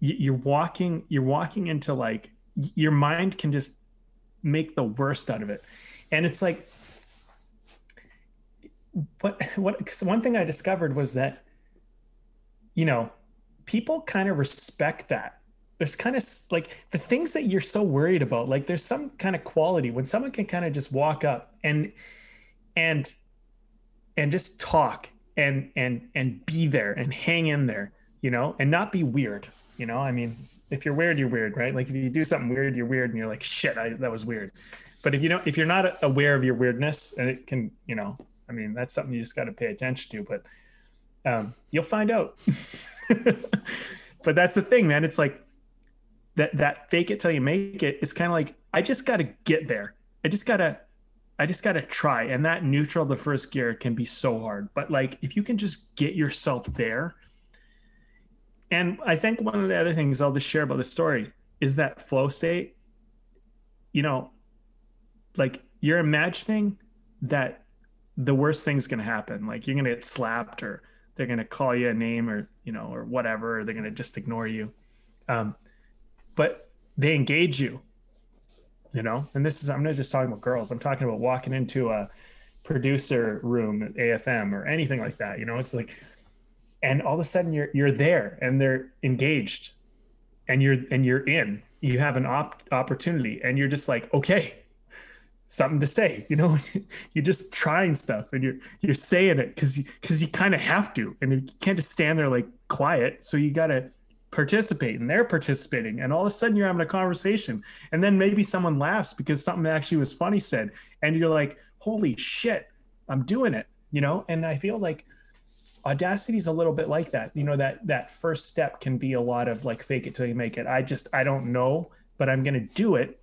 you're walking, you're walking into like your mind can just make the worst out of it. And it's like, what, what, because one thing I discovered was that, you know, people kind of respect that. There's kind of like the things that you're so worried about like there's some kind of quality when someone can kind of just walk up and and and just talk and and and be there and hang in there you know and not be weird you know? I mean if you're weird you're weird right? Like if you do something weird you're weird and you're like shit I, that was weird but if you don't if you're not aware of your weirdness and it can you know i mean that's something you just got to pay attention to but um, you'll find out but that's the thing, man. It's like that that fake it till you make it. It's kind of like I just got to get there. I just got to I just got to try. And that neutral the first gear can be so hard. But like if you can just get yourself there. And I think one of the other things I'll just share about the story is that flow state. You know, like you're imagining that the worst thing's going to happen. Like you're going to get slapped or they're going to call you a name or, you know, or whatever, or they're going to just ignore you. Um, but they engage you you know and this is i'm not just talking about girls i'm talking about walking into a producer room at afm or anything like that you know it's like and all of a sudden you're you're there and they're engaged and you're and you're in you have an op- opportunity and you're just like okay something to say you know you're just trying stuff and you're you're saying it because because you, you kind of have to. And you can't just stand there like quiet. So you gotta participate and they're participating. And all of a sudden you're having a conversation. And then maybe someone laughs because something actually was funny said. And you're like holy shit i'm doing it you know? And i feel like audacity is a little bit like that. You know that that first step can be a lot of like fake it till you make it. I just i don't know but i'm going to do it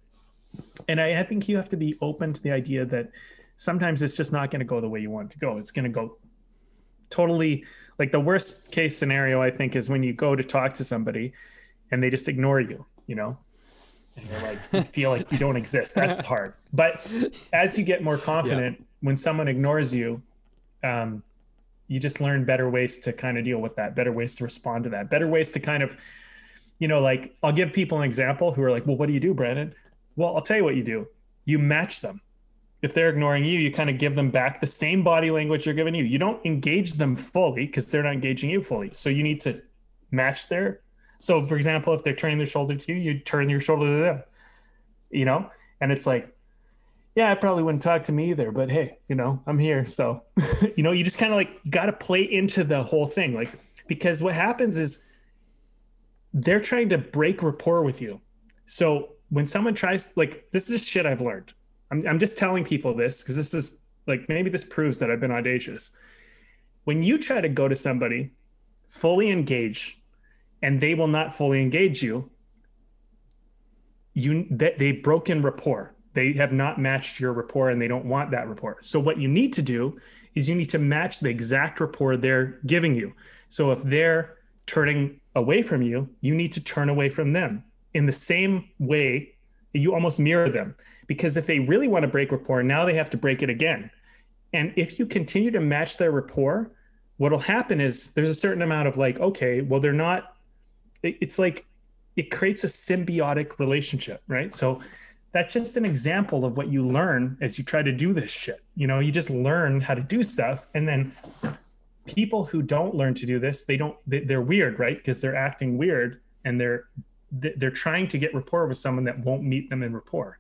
and I, I think you have to be open to the idea that sometimes it's just not going to go the way you want it to go. It's going to go totally like the worst case scenario i think is when you go to talk to somebody and they just ignore you you know? And you're like you feel like you don't exist. That's hard. But as you get more confident yeah. when someone ignores you um, you just learn better ways to kind of deal with that better ways to respond to that better ways to kind of you know like i'll give people an example who are like well what do you do brandon well i'll tell you what you do you match them if they're ignoring you, you kind of give them back the same body language they're giving you. You don't engage them fully because they're not engaging you fully. So you need to match their. So, for example, if they're turning their shoulder to you, you turn your shoulder to them. You know, and it's like, yeah, I probably wouldn't talk to me either, but hey, you know, I'm here. So, you know, you just kind of like got to play into the whole thing, like because what happens is they're trying to break rapport with you. So when someone tries, like, this is shit I've learned I'm, I'm just telling people this because this is like maybe this proves that I've been audacious. When you try to go to somebody, fully engage, and they will not fully engage you, you they, they broken rapport. They have not matched your rapport and they don't want that rapport. So what you need to do is you need to match the exact rapport they're giving you. So if they're turning away from you, you need to turn away from them in the same way you almost mirror them because if they really want to break rapport, now they have to break it again. And if you continue to match their rapport, what'll happen is there's a certain amount of like, okay, well, they're not, it's like it creates a symbiotic relationship, right? So that's just an example of what you learn as you try to do this shit. You know, you just learn how to do stuff. And then people who don't learn to do this, they don't, they're weird, right? Because they're acting weird and they're, they're trying to get rapport with someone that won't meet them in rapport.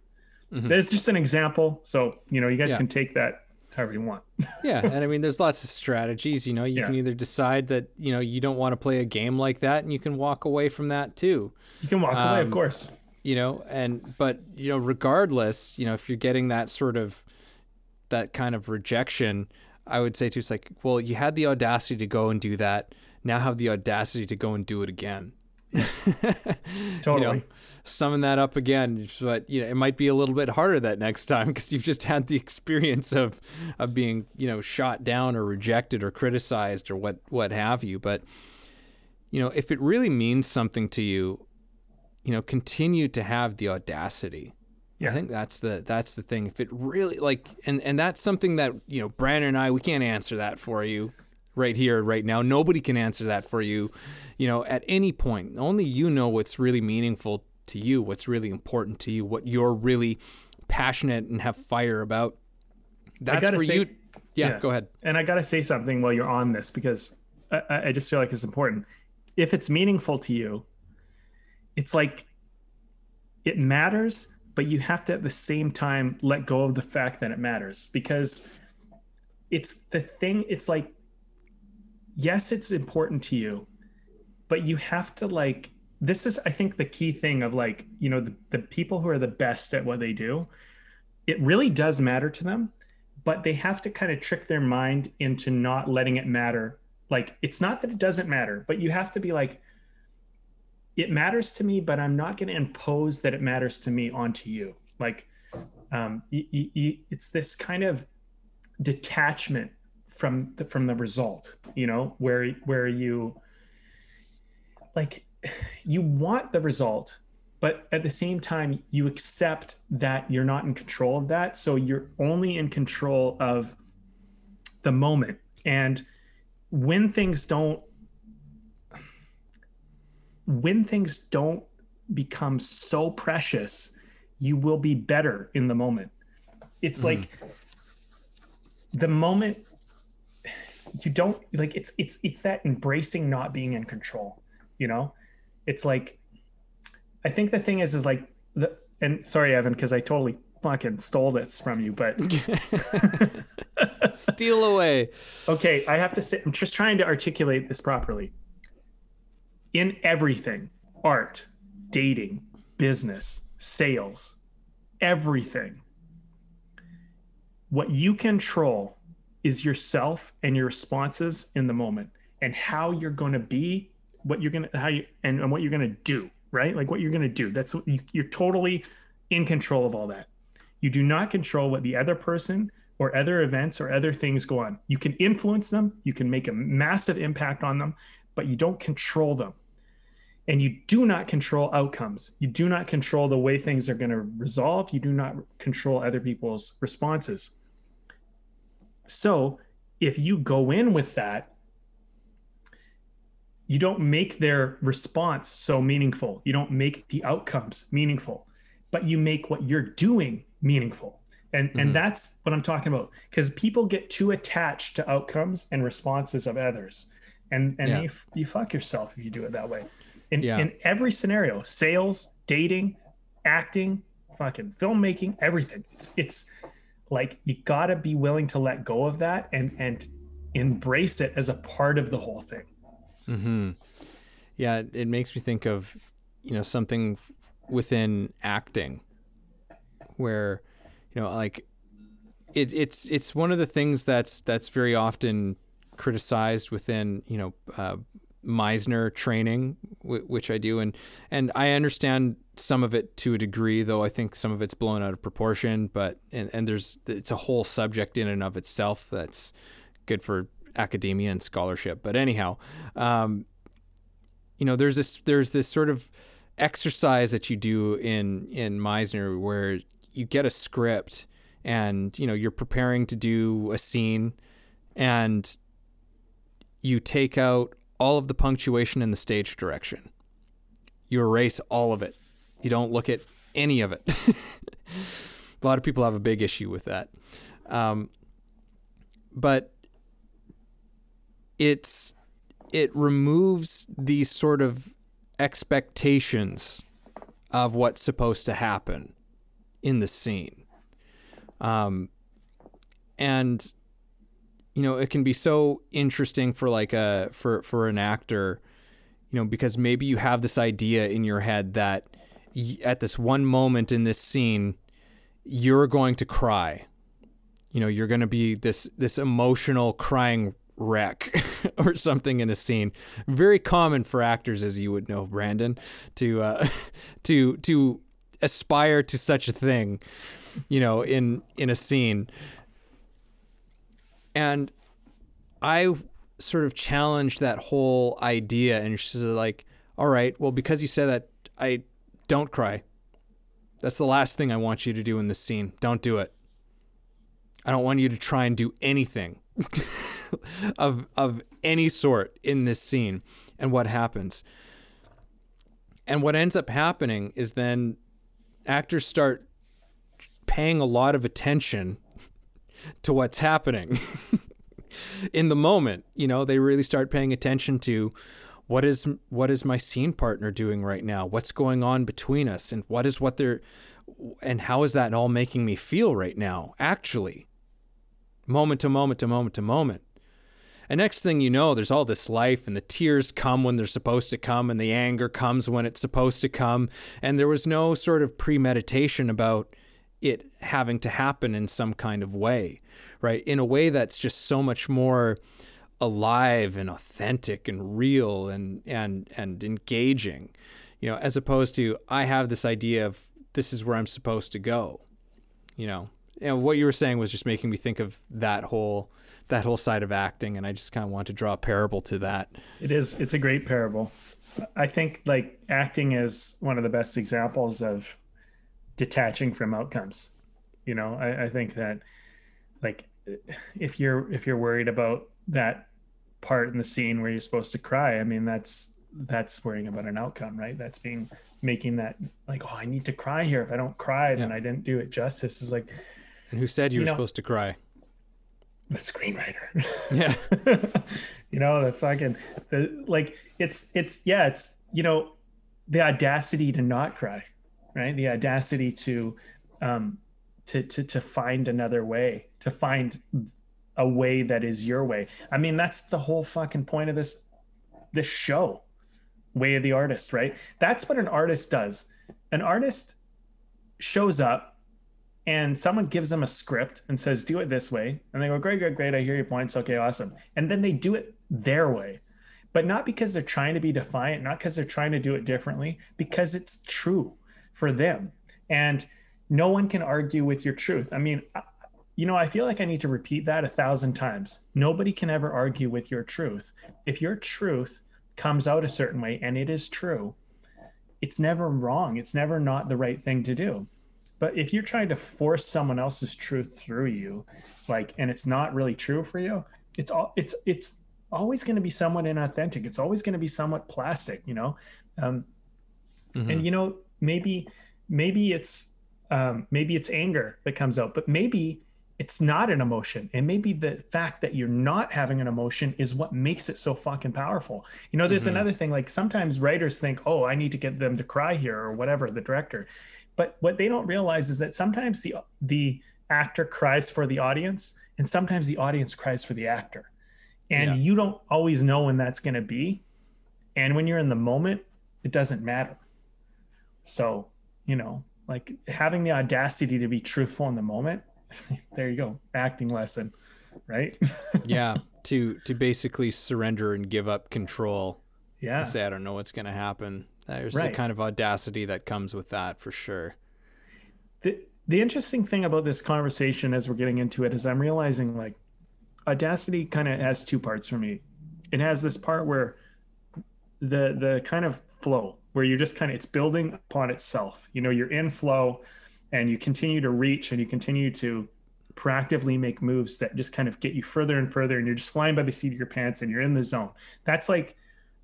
Mm-hmm. There's just an example. So, you know, you guys yeah. can take that however you want. yeah. And I mean, there's lots of strategies. You know, you yeah. can either decide that, you know, you don't want to play a game like that and you can walk away from that too. You can walk um, away, of um, course. You know, and, but, you know, regardless, you know, if you're getting that sort of, that kind of rejection, I would say too, it's like, well, you had the audacity to go and do that. Now have the audacity to go and do it again. Yes. totally. you know, summon that up again, but you know it might be a little bit harder that next time because you've just had the experience of of being you know shot down or rejected or criticized or what what have you. But you know if it really means something to you, you know continue to have the audacity. Yeah. I think that's the that's the thing. If it really like and and that's something that you know Brandon and I we can't answer that for you right here, right now. Nobody can answer that for you, you know, at any point. Only you know what's really meaningful to you, what's really important to you, what you're really passionate and have fire about. That's for say, you. Yeah, yeah, go ahead. And I got to say something while you're on this because I, I just feel like it's important. If it's meaningful to you, it's like it matters, but you have to at the same time let go of the fact that it matters because it's the thing. It's like yes, it's important to you, but you have to like this is I think the key thing of like, you know, the, the people who are the best at what they do, it really does matter to them, but they have to kind of trick their mind into not letting it matter. Like it's not that it doesn't matter, but you have to be like, it matters to me, but I'm not going to impose that it matters to me onto you. like um, y- y- y- it's this kind of detachment from the, from the result you know where where you like you want the result but at the same time you accept that you're not in control of that. So you're only in control of the moment. And when things don't when things don't become so precious you will be better in the moment. It's mm-hmm. like the moment you don't like it's it's it's that embracing not being in control you know it's like i think the thing is is like the and sorry evan because i totally fucking stole this from you but Steal away. okay i have to say i'm just trying to articulate this properly in everything art dating business sales everything what you control is yourself and your responses in the moment and how you're going to be what you're going to how you and, and what you're going to do right? Like what you're going to do. That's you, you're totally in control of all that. You do not control what the other person or other events or other things go on. You can influence them you can make a massive impact on them but you don't control them. And you do not control outcomes. You do not control the way things are going to resolve. You do not control other people's responses so if you go in with that, you don't make their response so meaningful. You don't make the outcomes meaningful, but you make what you're doing meaningful. And Mhm. and that's what I'm talking about. Because people get too attached to outcomes and responses of others. And and Yeah. you, you fuck yourself if you do it that way. In Yeah. in every scenario, sales, dating, acting, fucking filmmaking, everything. It's it's like you got to be willing to let go of that and and embrace it as a part of the whole thing. Hmm Yeah, it- it makes me think of, you know, something within acting where, you know, like it, it's it's one of the things that's that's very often criticized within, you know, uh, Meisner training, w- which I do, and and I understand some of it to a degree, though I think some of it's blown out of proportion. But and, and there's it's a whole subject in and of itself that's good for academia and scholarship. But anyhow, um, you know, there's this there's this sort of exercise that you do in in Meisner where you get a script and you know you're preparing to do a scene and you take out all of the punctuation in the stage direction. You erase all of it. You don't look at any of it. a lot of people have a big issue with that. Um, but it's it removes these sort of expectations of what's supposed to happen in the scene. Um, and you know, it can be so interesting for like a for for an actor, you know, because maybe you have this idea in your head that y- at this one moment in this scene, you're going to cry. You know, you're going to be this this emotional crying wreck or something in a scene. Very common for actors, as you would know, Brandon, to uh, to to aspire to such a thing. You know, in in a scene. And I sort of challenged that whole idea, and she's like, "All right, well, because you said that, I don't cry. That's the last thing I want you to do in this scene. Don't do it. I don't want you to try and do anything of of any sort in this scene." And what happens? And what ends up happening is then actors start paying a lot of attention to what's happening in the moment. You know, they really start paying attention to what is what is my scene partner doing right now? What's going on between us, and what is what they're and how is that all making me feel right now? Actually, moment to moment to moment to moment. And next thing you know, there's all this life, and the tears come when they're supposed to come, and the anger comes when it's supposed to come. And there was no sort of premeditation about it having to happen in some kind of way, right? In a way that's just so much more alive and authentic and real and and and engaging, you know, as opposed to I have this idea of this is where I'm supposed to go. You know, and what you were saying was just making me think of that whole that whole side of acting, and I just kind of want to draw a parable to that. It is. It's a great parable. I think like acting is one of the best examples of detaching from outcomes. You know, I, I think that like if you're if you're worried about that part in the scene where you're supposed to cry, I mean that's that's worrying about an outcome, right? That's being making that like, oh, I need to cry here. If I don't cry, then Yeah. I didn't do it justice. Is like And who said you, You were know- supposed to cry? the screenwriter. Yeah. you know the fucking the like it's it's yeah it's you know the audacity to not cry right? The audacity to um to to to find another way to find a way that is your way. I mean that's the whole fucking point of this this show way of the artist right? That's what an artist does. An artist shows up and someone gives them a script and says do it this way. And they go great great great. I hear your points. Okay awesome. And then they do it their way. But not because they're trying to be defiant not because they're trying to do it differently because it's true for them. And no one can argue with your truth. I mean you know i feel like i need to repeat that a thousand times. Nobody can ever argue with your truth. If your truth comes out a certain way and it is true it's never wrong. It's never not the right thing to do. But if you're trying to force someone else's truth through you like and it's not really true for you it's all it's it's always going to be somewhat inauthentic. It's always going to be somewhat plastic you know? Um, Mhm. and you know maybe maybe it's um, maybe it's anger that comes out but maybe it's not an emotion. And maybe the fact that you're not having an emotion is what makes it so fucking powerful. You know there's Mhm. another thing like sometimes writers think oh i need to get them to cry here or whatever the director. But what they don't realize is that sometimes the the actor cries for the audience and sometimes the audience cries for the actor. And Yeah. you don't always know when that's going to be. And when you're in the moment it doesn't matter so you know like having the audacity to be truthful in the moment there you go acting lesson right yeah. To to basically surrender and give up control. yeah say I don't know what's going to happen. There's Right. the kind of audacity that comes with that for sure. the, the interesting thing about this conversation as we're getting into it is i'm realizing like audacity kind of has two parts for me it has this part where the the kind of flow where you're just kind of it's building upon itself. You know you're in flow and you continue to reach and you continue to proactively make moves that just kind of get you further and further and you're just flying by the seat of your pants and you're in the zone. That's like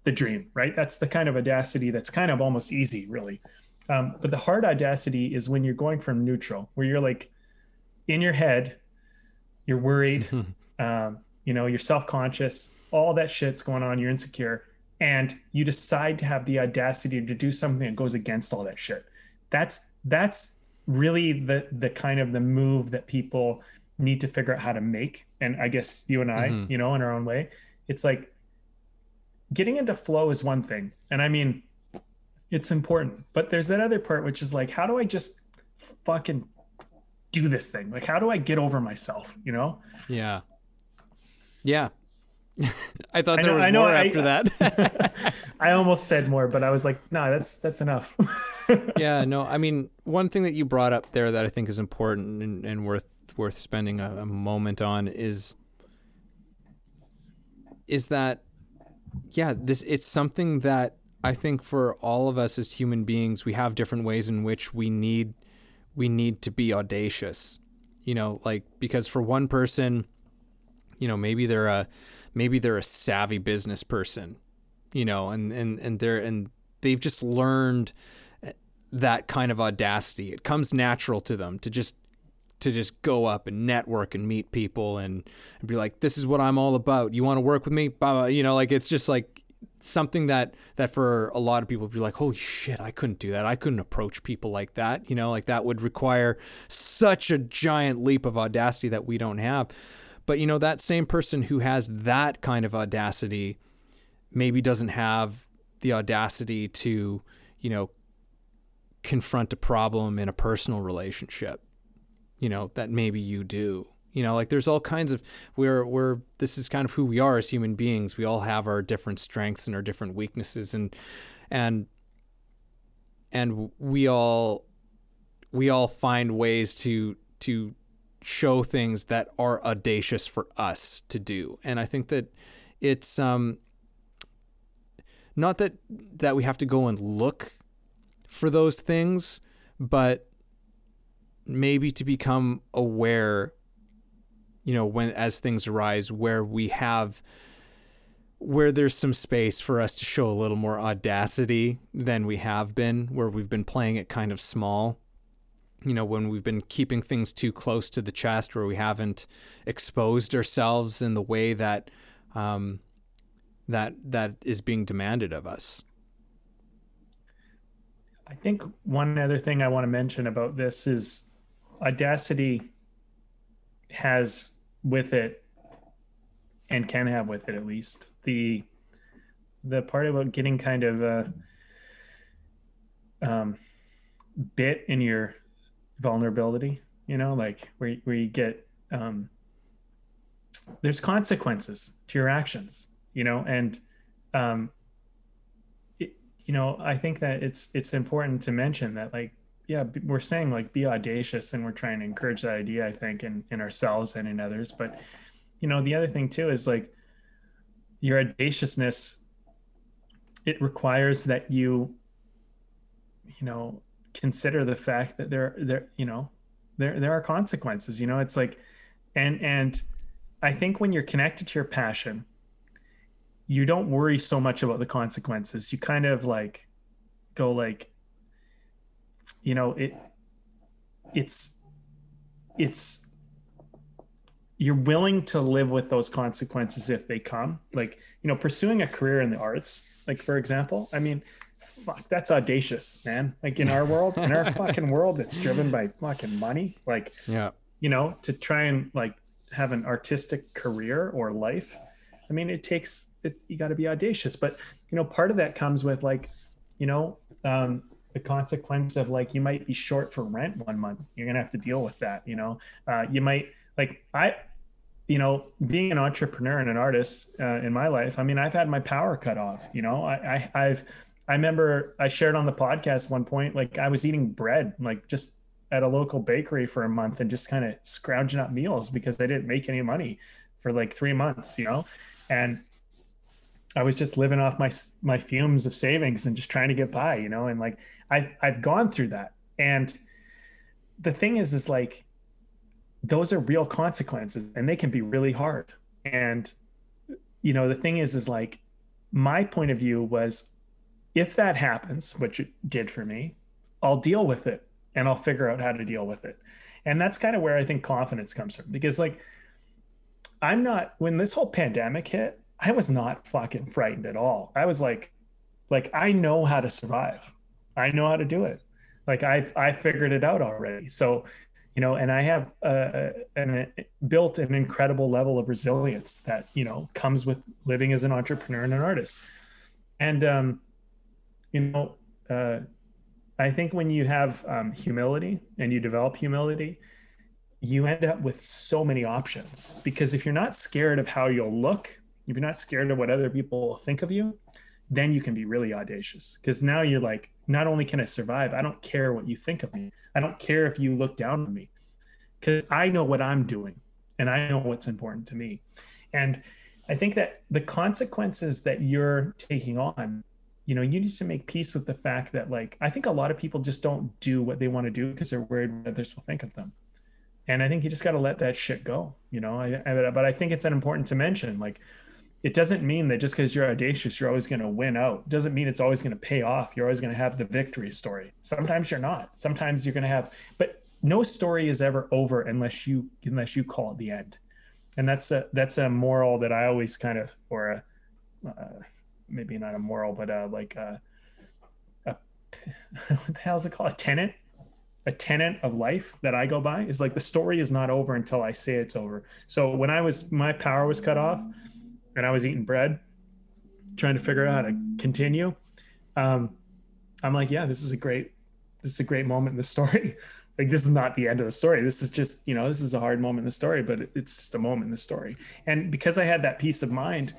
the dream right? That's the kind of audacity that's kind of almost easy really. Um, but the hard audacity is when you're going from neutral where you're like in your head you're worried um, you know you're self-conscious all that shit's going on you're insecure and you decide to have the audacity to do something that goes against all that shit that's that's really the the kind of the move that people need to figure out how to make and i guess you and i Mhm. you know in our own way it's like getting into flow is one thing and i mean it's important but there's that other part which is like how do i just fucking do this thing like how do i get over myself you know Yeah. Yeah. I thought I there know- was I know, more I- after that. I almost said more, but I was like, no, that's that's enough. yeah, no, I mean, one thing that you brought up there that I think is important and, and worth worth spending a, a moment on is is that yeah, this it's something that I think for all of us as human beings, we have different ways in which we need we need to be audacious. You know, like because for one person, you know, maybe they're a maybe they're a savvy business person, you know, and and and they're and they've just learned eh, that kind of audacity. It comes natural to them to just to just go up and network and meet people and, and be like, this is what I'm all about. You want to work with me? Blah, blah. You know, like it's just like something that that for a lot of people be like, holy shit, I couldn't do that. I couldn't approach people like that. You know, like that would require such a giant leap of audacity that we don't have. But you know, that same person who has that kind of audacity maybe doesn't have the audacity to, you know, confront a problem in a personal relationship you know that maybe you do. You know like there's all kinds of we're we're this is kind of who we are as human beings. We all have our different strengths and our different weaknesses and and and we all we all find ways to to show things that are audacious for us to do. And I think that it's um not that that we have to go and look for those things, but maybe to become aware you know when as things arise where we have where there's some space for us to show a little more audacity than we have been where we've been playing it kind of small you know when we've been keeping things too close to the chest where we haven't exposed ourselves in the way that um, that that is being demanded of us. I think one other thing I want to mention about this is Audacity has with it and can have with it at least the the part about getting kind of a um, bit in your vulnerability you know like where, where you get um, there's consequences to your actions you know and um, it, you know i think that it's it's important to mention that like yeah we're saying like be audacious and we're trying to encourage that idea i think in in ourselves and in others but you know the other thing too is like your audaciousness it requires that you you know consider the fact that there there you know there there are consequences you know it's like and and i think when you're connected to your passion you don't worry so much about the consequences. You kind of like go like you know it it's it's you're willing to live with those consequences if they come. Like you know pursuing a career in the arts like for example i mean fuck that's audacious man. Like in our world in our fucking world that's driven by fucking money. Like yeah. you know to try and like have an artistic career or life i mean it takes it, you got to be audacious. But you know part of that comes with like you know um the consequence of like you might be short for rent one month. You're gonna have to deal with that you know? Uh, you might like i you know being an entrepreneur and an artist uh, in my life i mean i've had my power cut off you know? I, I i've i remember i shared on the podcast one point like i was eating bread like just at a local bakery for a month and just kind of scrounging up meals because they didn't make any money for like three months you know and I was just living off my my fumes of savings and just trying to get by, you know. And like I've I've gone through that, and the thing is, is like those are real consequences, and they can be really hard. And you know, the thing is, is like my point of view was, if that happens, which it did for me, I'll deal with it, and I'll figure out how to deal with it. And that's kind of where I think confidence comes from, because like I'm not when this whole pandemic hit. I was not fucking frightened at all. I was like, like I know how to survive. I know how to do it. Like I I figured it out already. So, you know, and I have uh, an, built an incredible level of resilience that you know comes with living as an entrepreneur and an artist. And um, you know, uh, I think when you have um, humility and you develop humility, you end up with so many options because if you're not scared of how you'll look if you're not scared of what other people think of you, then you can be really audacious. Because now you're like, not only can I survive, I don't care what you think of me. I don't care if you look down on me. Because I know what I'm doing and I know what's important to me. And I think that the consequences that you're taking on, you know, you need to make peace with the fact that, like, I think a lot of people just don't do what they want to do because they're worried what others will think of them. And I think you just got to let that shit go, you know. I, I, but I think it's an important to mention, like, it doesn't mean that just because you're audacious, you're always going to win out. It doesn't mean it's always going to pay off. You're always going to have the victory story. Sometimes you're not. Sometimes you're going to have, but no story is ever over unless you unless you call it the end. And that's a that's a moral that I always kind of or a uh, maybe not a moral, but uh, like a, a what the hell is it called? A tenant a tenant of life that I go by is like the story is not over until I say it's over. So when I was my power was cut off, and I was eating bread, trying to figure out how to continue. Um, I'm like, yeah, this is a great, this is a great moment in the story. like this is not the end of the story. This is just, you know, this is a hard moment in the story, but it's just a moment in the story. And because I had that peace of mind,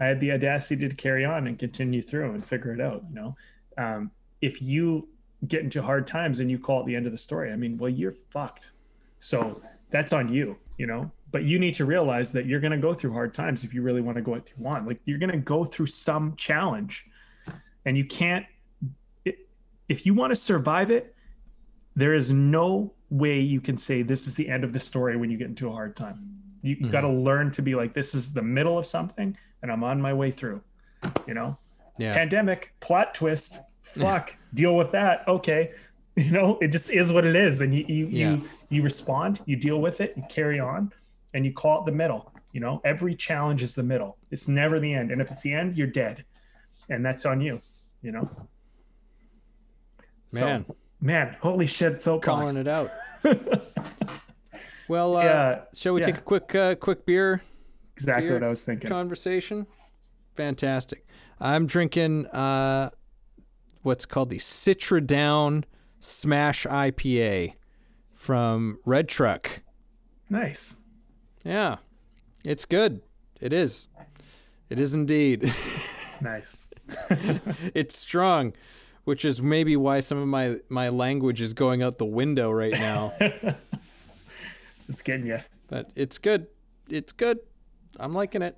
I had the audacity to carry on and continue through and figure it out. You know, um, if you get into hard times and you call it the end of the story. I mean, well, you're fucked. So that's on you, you know. But you need to realize that you're going to go through hard times if you really want to go through one. Like you're going to go through some challenge, and you can't. If you want to survive it, there is no way you can say this is the end of the story when you get into a hard time. You mm-hmm. got to learn to be like, this is the middle of something, and I'm on my way through. You know, yeah. Pandemic plot twist. Fuck, deal with that. Okay, you know, it just is what it is, and you you yeah. you you respond, you deal with it, you carry on, and you call it the middle. You know, every challenge is the middle. It's never the end, and if it's the end, you're dead, and that's on you. You know. Man, so, man, holy shit! So calling it out. well, uh, yeah, shall we yeah. take a quick uh, quick beer? Exactly what I was thinking. Conversation. Fantastic. I'm drinking uh, what's called the Citra Down Smash IPA from Red Truck. Nice. Yeah, it's good. It is. It is indeed. nice. it's strong, which is maybe why some of my my language is going out the window right now. it's getting you. But it's good. It's good. I'm liking it.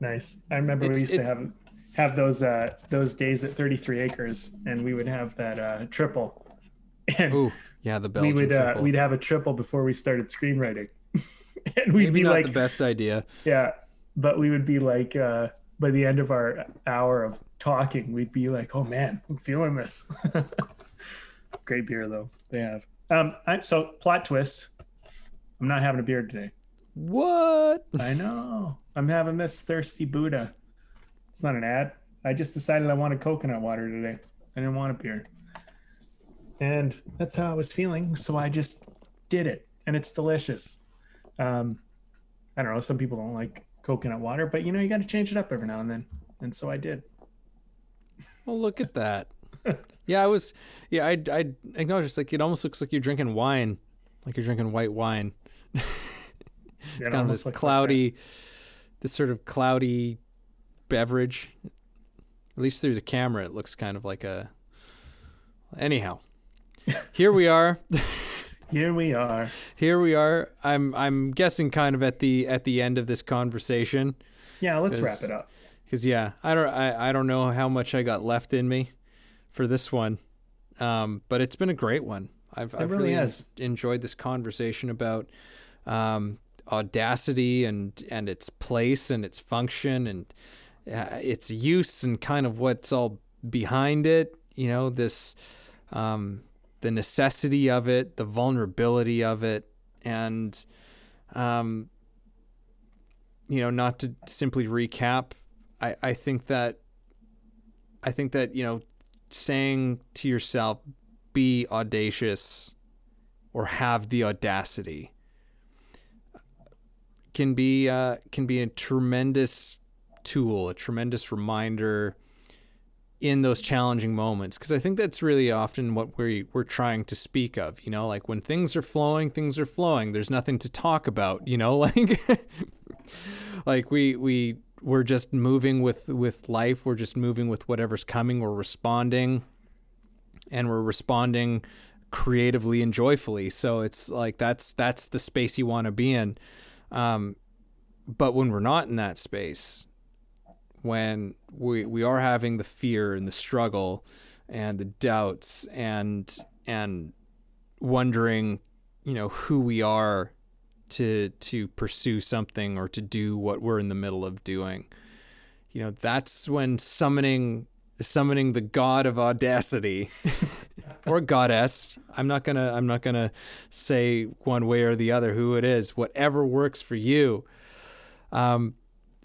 Nice. I remember it's, we used to have have those uh those days at 33 acres, and we would have that uh triple. And Ooh, yeah, the Belgian we would uh, we'd have a triple before we started screenwriting, and we'd Maybe be not like the best idea. Yeah, but we would be like uh by the end of our hour of talking, we'd be like, "Oh man, I'm feeling this." Great beer though they have. Um, I, so plot twist. I'm not having a beer today. What? I know. I'm having this thirsty Buddha. It's not an ad. I just decided I wanted coconut water today. I didn't want a beer. And that's how I was feeling. So I just did it. And it's delicious. Um, I don't know. Some people don't like coconut water, but you know, you got to change it up every now and then. And so I did. Well, look at that. yeah, I was, yeah, I, I acknowledge it's like, it almost looks like you're drinking wine, like you're drinking white wine. it's kind of this cloudy, like this sort of cloudy beverage. At least through the camera, it looks kind of like a. Anyhow, here we are. Here we are. Here we are. I'm I'm guessing kind of at the at the end of this conversation. Yeah, let's wrap it up. Because yeah, I don't I, I don't know how much I got left in me for this one, um, but it's been a great one. I've, I've really, really enjoyed this conversation about um, audacity and and its place and its function and uh, its use and kind of what's all behind it. You know, this um, the necessity of it, the vulnerability of it, and um, you know, not to simply recap. I I think that I think that you know, saying to yourself, "Be audacious," or have the audacity can be uh, can be a tremendous tool, a tremendous reminder in those challenging moments because I think that's really often what we we're trying to speak of. You know, like when things are flowing, things are flowing. There's nothing to talk about. You know, like like we we we're just moving with with life. We're just moving with whatever's coming. We're responding, and we're responding creatively and joyfully. So it's like that's that's the space you want to be in. Um, but when we're not in that space, when we we are having the fear and the struggle and the doubts and and wondering, you know, who we are to to pursue something or to do what we're in the middle of doing. You know, that's when summoning summoning the god of audacity or goddess. I'm not gonna I'm not gonna say one way or the other who it is. Whatever works for you. Um,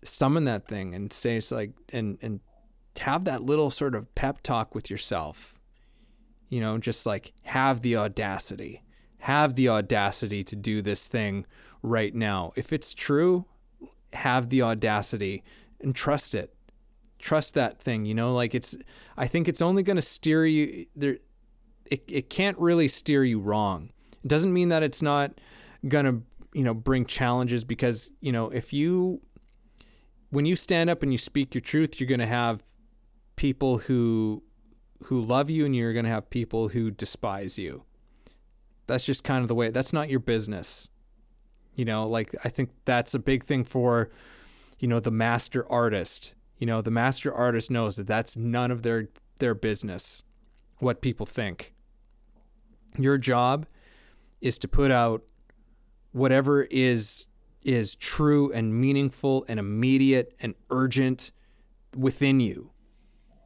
summon that thing and say it's like and and have that little sort of pep talk with yourself. You know, just like have the audacity. Have the audacity to do this thing right now. If it's true, have the audacity and trust it. Trust that thing, you know, like it's I think it's only going to steer you there it, it can't really steer you wrong. It doesn't mean that it's not gonna, you know, bring challenges because, you know, if you when you stand up and you speak your truth, you're gonna have people who who love you and you're to have people who despise you. That's just kind of the way. That's not your business. You know, like I think that's a big thing for you know the master artist. You know, the master artist knows that that's none of their their business what people think. Your job is to put out whatever is is true and meaningful and immediate and urgent within you.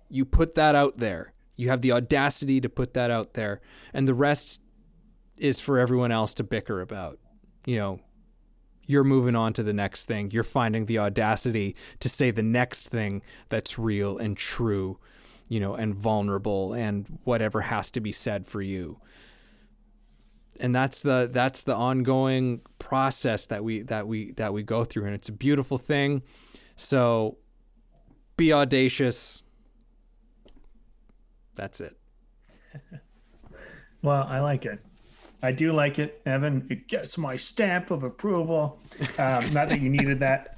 You put that out there. You have the audacity to put that out there, and the rest is for everyone else to bicker about. You know, you're moving on to the next thing. You're finding the audacity to say the next thing that's real and true, you know, and vulnerable and whatever has to be said for you and that's the that's the ongoing process that we that we that we go through. And it's a beautiful thing. So be audacious. That's it. Well i like it. I do like it evan. It gets my stamp of approval. Um, not that you needed that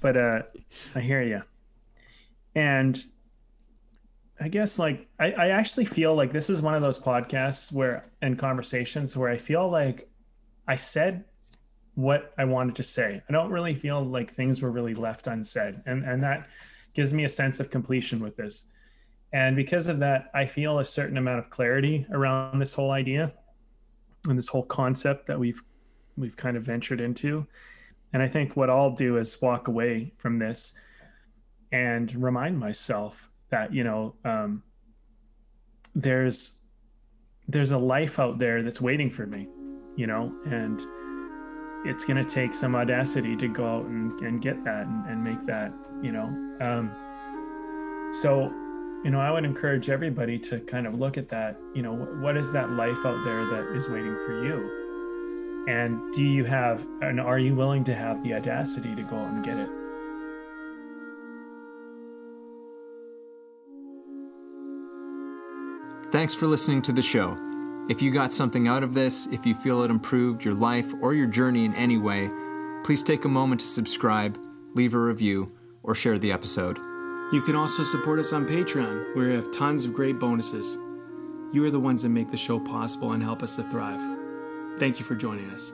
but uh i hear you and I guess like I, I actually feel like this is one of those podcasts where and conversations where I feel like I said what I wanted to say. I don't really feel like things were really left unsaid. And and that gives me a sense of completion with this. And because of that, I feel a certain amount of clarity around this whole idea and this whole concept that we've we've kind of ventured into. And I think what I'll do is walk away from this and remind myself that you know um, there's there's a life out there that's waiting for me you know and it's going to take some audacity to go out and, and get that and, and make that you know um, so you know i would encourage everybody to kind of look at that you know what is that life out there that is waiting for you? And do you have and are you willing to have the audacity to go out and get it Thanks for listening to the show. If you got something out of this, if you feel it improved your life or your journey in any way, please take a moment to subscribe, leave a review, or share the episode. You can also support us on Patreon, where we have tons of great bonuses. You are the ones that make the show possible and help us to thrive. Thank you for joining us.